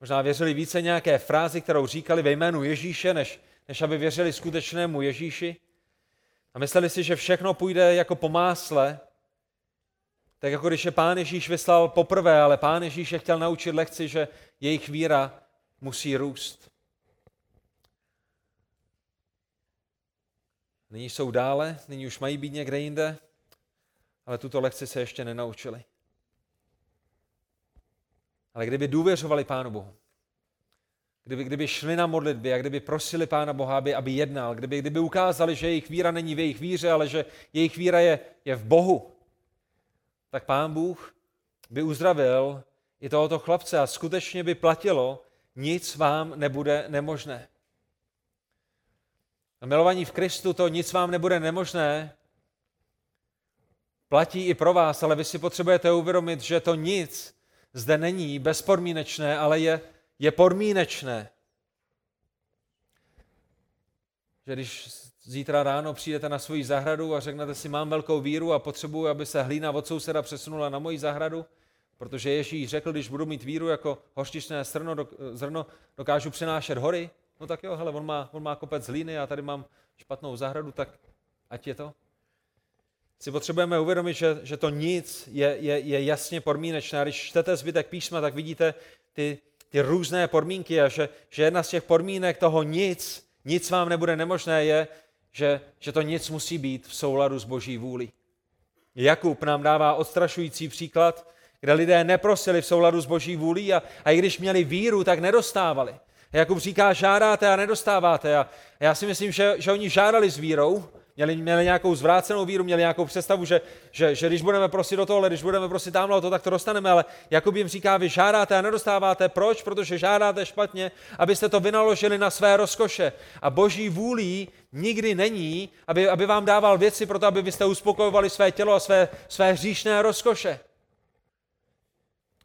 Možná věřili více nějaké frázi, kterou říkali ve jménu Ježíše, než, než aby věřili skutečnému Ježíši. A mysleli si, že všechno půjde jako po másle, tak jako když je pán Ježíš vyslal poprvé, ale pán Ježíš je chtěl naučit lekci, že jejich víra musí růst. Nyní jsou dále, nyní už mají být někde jinde, ale tuto lekci se ještě nenaučili. Ale kdyby důvěřovali Pánu Bohu, kdyby, kdyby šli na modlitby a kdyby prosili Pána Boha, aby, aby jednal, kdyby, kdyby ukázali, že jejich víra není v jejich víře, ale že jejich víra je, je v Bohu, tak Pán Bůh by uzdravil i tohoto chlapce a skutečně by platilo, nic vám nebude nemožné. A milovaní v Kristu to nic vám nebude nemožné, platí i pro vás, ale vy si potřebujete uvědomit, že to nic zde není bezpodmínečné, ale je, je podmínečné. Že když zítra ráno přijdete na svoji zahradu a řeknete si, mám velkou víru a potřebuji, aby se hlína od souseda přesunula na moji zahradu, protože Ježíš řekl, když budu mít víru jako hořčičné zrno, zrno dokážu přenášet hory, no tak jo, hele, on má, on má kopec hlíny, a tady mám špatnou zahradu, tak ať je to si potřebujeme uvědomit, že, že to nic je, je, je jasně podmínečné. Když čtete zbytek písma, tak vidíte ty, ty různé podmínky a že, že jedna z těch podmínek toho nic, nic vám nebude nemožné, je, že, že to nic musí být v souladu s boží vůli. Jakub nám dává odstrašující příklad, kde lidé neprosili v souladu s boží vůlí a, a i když měli víru, tak nedostávali. Jakub říká, žádáte a nedostáváte. A já si myslím, že, že oni žádali s vírou, Měli, měli nějakou zvrácenou víru, měli nějakou představu, že, že, že když budeme prosit do tohle, když budeme prosit tamhle o to, tak to dostaneme, ale Jakub jim říká, vy žádáte a nedostáváte. Proč? Protože žádáte špatně, abyste to vynaložili na své rozkoše. A boží vůlí nikdy není, aby, aby vám dával věci pro to, aby byste uspokojovali své tělo a své, své hříšné rozkoše.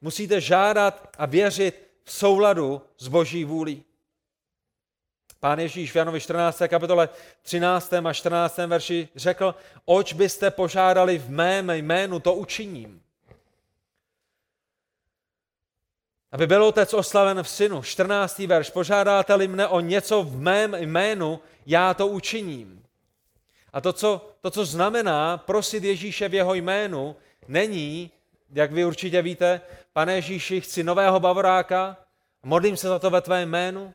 Musíte žádat a věřit v souladu s boží vůlí. Pán Ježíš v Janovi 14. kapitole 13. a 14. verši řekl, oč byste požádali v mém jménu, to učiním. Aby byl otec oslaven v synu. 14. verš, požádáte-li mne o něco v mém jménu, já to učiním. A to co, to, co znamená prosit Ježíše v jeho jménu, není, jak vy určitě víte, pane Ježíši, chci nového bavoráka, modlím se za to ve tvém jménu,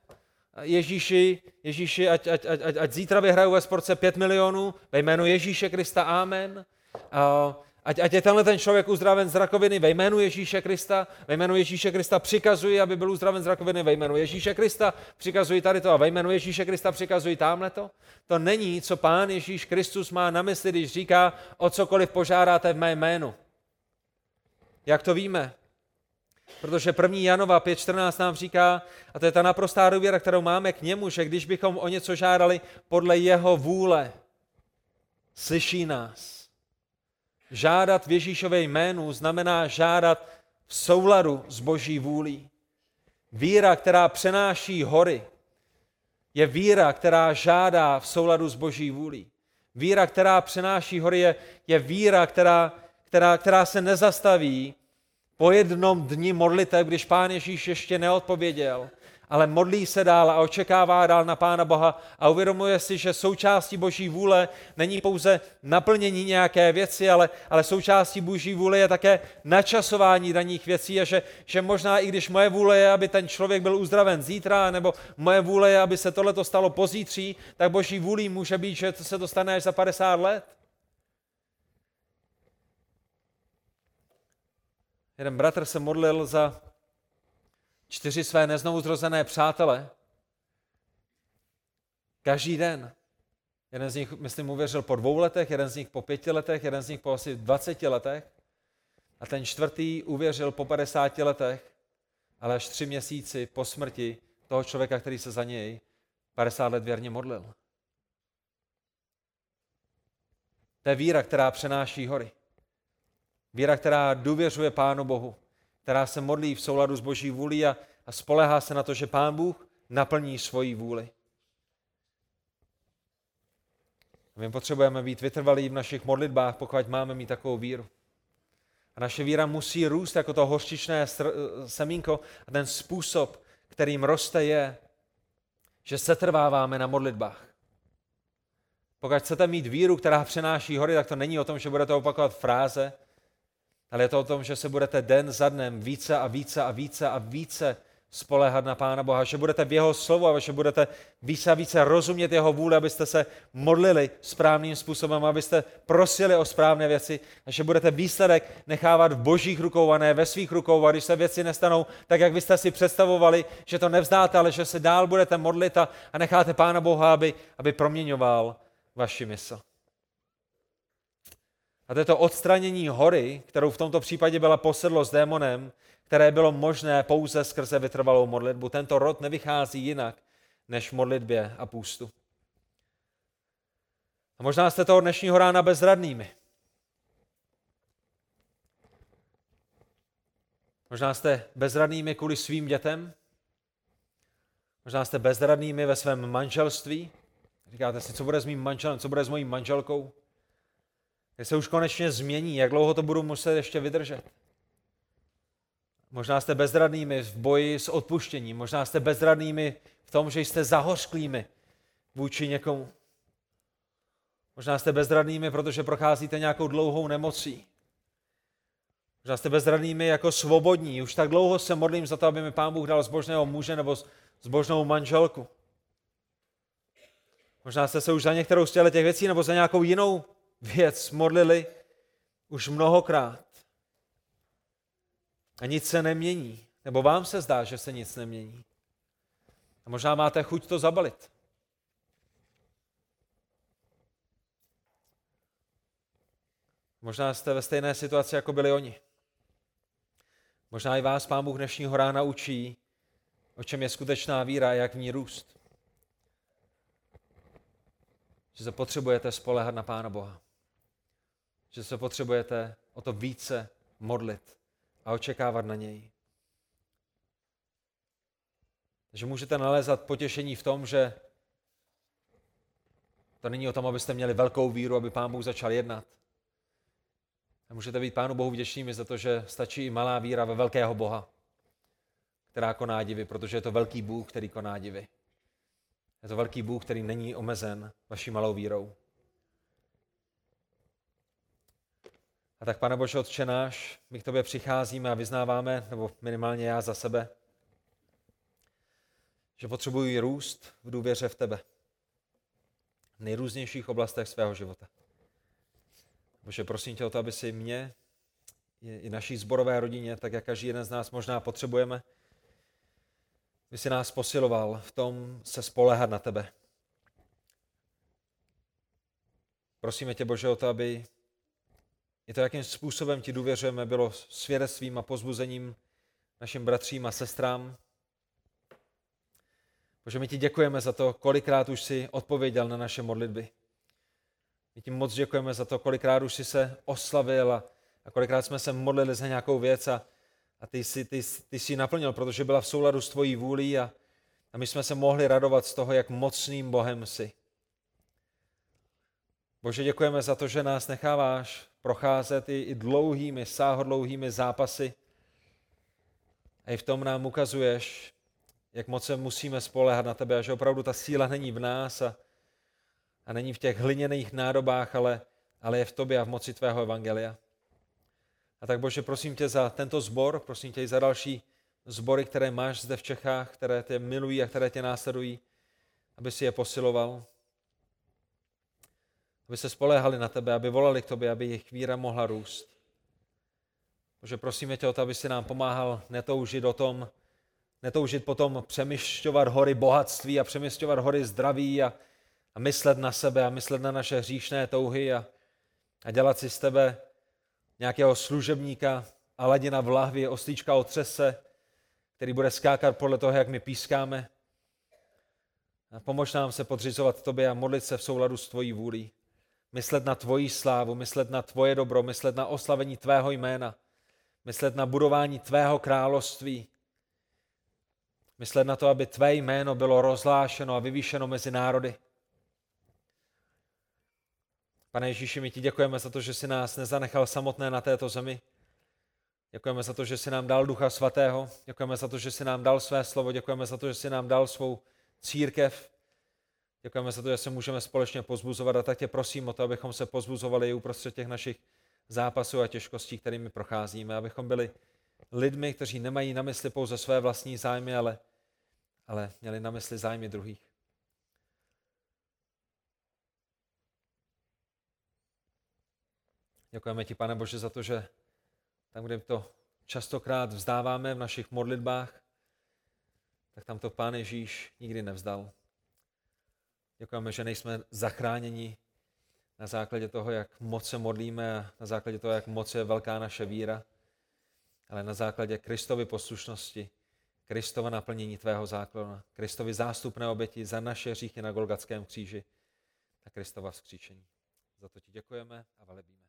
Ježíši, Ježíši, ať, ať, ať, ať, ať zítra vyhraju ve sportce 5 milionů, ve jménu Ježíše Krista, amen. Ať, ať je tenhle ten člověk uzdraven z rakoviny ve jménu Ježíše Krista, ve jménu Ježíše Krista přikazuji, aby byl uzdraven z rakoviny ve jménu Ježíše Krista, přikazuji tady to a ve jménu Ježíše Krista přikazuji tamhle to. To není, co pán Ježíš Kristus má na mysli, když říká, o cokoliv požádáte v mé jménu. Jak to víme? Protože 1. Janova 5.14 nám říká, a to je ta naprostá důvěra, kterou máme k němu, že když bychom o něco žádali podle jeho vůle, slyší nás. Žádat v Ježíšové jménu znamená žádat v souladu s boží vůlí. Víra, která přenáší hory, je víra, která žádá v souladu s boží vůlí. Víra, která přenáší hory, je, je víra, která, která, která se nezastaví po jednom dni modliteb, když pán Ježíš ještě neodpověděl, ale modlí se dál a očekává dál na Pána Boha a uvědomuje si, že součástí Boží vůle není pouze naplnění nějaké věci, ale, ale součástí Boží vůle je také načasování daných věcí a že, že možná i když moje vůle je, aby ten člověk byl uzdraven zítra, nebo moje vůle je, aby se tohle stalo pozítří, tak Boží vůlí může být, že se to stane až za 50 let. Jeden bratr se modlil za čtyři své neznovuzrozené přátele. Každý den. Jeden z nich, myslím, uvěřil po dvou letech, jeden z nich po pěti letech, jeden z nich po asi dvaceti letech. A ten čtvrtý uvěřil po 50 letech, ale až tři měsíci po smrti toho člověka, který se za něj 50 let věrně modlil. To je víra, která přenáší hory. Víra, která důvěřuje Pánu Bohu, která se modlí v souladu s Boží vůlí a, a spolehá se na to, že Pán Bůh naplní svoji vůli. My potřebujeme být vytrvalí v našich modlitbách, pokud máme mít takovou víru. A naše víra musí růst jako to hořčičné semínko a ten způsob, kterým roste, je, že se trváváme na modlitbách. Pokud chcete mít víru, která přenáší hory, tak to není o tom, že budete opakovat fráze, ale je to o tom, že se budete den za dnem více a více a více a více spolehat na Pána Boha, že budete v jeho slovu a že budete více a více rozumět jeho vůli, abyste se modlili správným způsobem, abyste prosili o správné věci a že budete výsledek nechávat v božích rukou a ne ve svých rukou a když se věci nestanou tak, jak byste si představovali, že to nevzdáte, ale že se dál budete modlit a, necháte Pána Boha, aby, aby proměňoval vaši mysl. A to je to odstranění hory, kterou v tomto případě byla posedlo s démonem, které bylo možné pouze skrze vytrvalou modlitbu. Tento rod nevychází jinak než v modlitbě a půstu. A možná jste toho dnešního rána bezradnými. Možná jste bezradnými kvůli svým dětem. Možná jste bezradnými ve svém manželství. Říkáte si, co bude s mým manželem, co bude s mojí manželkou. Se už konečně změní, jak dlouho to budu muset ještě vydržet. Možná jste bezradnými v boji s odpuštěním, možná jste bezradnými v tom, že jste zahořklými vůči někomu. Možná jste bezradnými, protože procházíte nějakou dlouhou nemocí. Možná jste bezradnými jako svobodní. Už tak dlouho se modlím za to, aby mi Pán Bůh dal zbožného muže nebo zbožnou manželku. Možná jste se už za některou z těch věcí nebo za nějakou jinou věc modlili už mnohokrát. A nic se nemění. Nebo vám se zdá, že se nic nemění. A možná máte chuť to zabalit. Možná jste ve stejné situaci, jako byli oni. Možná i vás Pán Bůh dnešního rána učí, o čem je skutečná víra a jak v ní růst. Že se potřebujete spolehat na Pána Boha. Že se potřebujete o to více modlit a očekávat na něj. Takže můžete nalézat potěšení v tom, že to není o tom, abyste měli velkou víru, aby Pán Bůh začal jednat. A můžete být Pánu Bohu vděčnými za to, že stačí i malá víra ve velkého Boha, která koná divy, protože je to velký Bůh, který koná divy. Je to velký Bůh, který není omezen vaší malou vírou. A tak, pane Bože, Otče náš, my k tobě přicházíme a vyznáváme, nebo minimálně já za sebe, že potřebuji růst v důvěře v tebe. V nejrůznějších oblastech svého života. Bože, prosím tě o to, aby si mě i naší zborové rodině, tak jak každý jeden z nás možná potřebujeme, by si nás posiloval v tom se spolehat na tebe. Prosíme tě, Bože, o to, aby i to, jakým způsobem ti důvěřujeme, bylo svědectvím a pozbuzením našim bratřím a sestrám. Bože, my ti děkujeme za to, kolikrát už si odpověděl na naše modlitby. My ti moc děkujeme za to, kolikrát už si se oslavil a, a kolikrát jsme se modlili za nějakou věc a, a ty, jsi, ty, ty jsi naplnil, protože byla v souladu s tvojí vůlí a, a my jsme se mohli radovat z toho, jak mocným Bohem jsi. Bože, děkujeme za to, že nás necháváš procházet i, i dlouhými, sáhodlouhými zápasy. A i v tom nám ukazuješ, jak moc se musíme spolehat na tebe a že opravdu ta síla není v nás a, a není v těch hliněných nádobách, ale, ale je v tobě a v moci tvého evangelia. A tak Bože, prosím tě za tento zbor, prosím tě i za další zbory, které máš zde v Čechách, které tě milují a které tě následují, aby si je posiloval, aby se spoléhali na tebe, aby volali k tobě, aby jejich víra mohla růst. Bože, prosíme tě o to, aby si nám pomáhal netoužit o tom, netoužit potom přemýšťovat hory bohatství a přemýšťovat hory zdraví a, a myslet na sebe a myslet na naše hříšné touhy a, a dělat si z tebe nějakého služebníka, Aladina v lahvi, oslíčka o třese, který bude skákat podle toho, jak my pískáme. A pomož nám se podřizovat tobě a modlit se v souladu s tvojí vůlí. Myslet na tvoji slávu, myslet na tvoje dobro, myslet na oslavení tvého jména, myslet na budování tvého království, myslet na to, aby tvé jméno bylo rozlášeno a vyvýšeno mezi národy. Pane Ježíši, my ti děkujeme za to, že jsi nás nezanechal samotné na této zemi. Děkujeme za to, že jsi nám dal Ducha Svatého. Děkujeme za to, že jsi nám dal své slovo. Děkujeme za to, že jsi nám dal svou církev. Děkujeme za to, že se můžeme společně pozbuzovat a tak tě prosím o to, abychom se pozbuzovali i uprostřed těch našich zápasů a těžkostí, kterými procházíme, abychom byli lidmi, kteří nemají na mysli pouze své vlastní zájmy, ale, ale měli na mysli zájmy druhých. Děkujeme ti, pane Bože, za to, že tam, kde to častokrát vzdáváme v našich modlitbách, tak tam to Pán Ježíš nikdy nevzdal. Děkujeme, že nejsme zachráněni na základě toho, jak moc se modlíme na základě toho, jak moc je velká naše víra, ale na základě Kristovy poslušnosti, Kristova naplnění tvého zákona, Kristovi zástupné oběti za naše hříchy na Golgatském kříži a Kristova vzkříšení. Za to ti děkujeme a velebíme.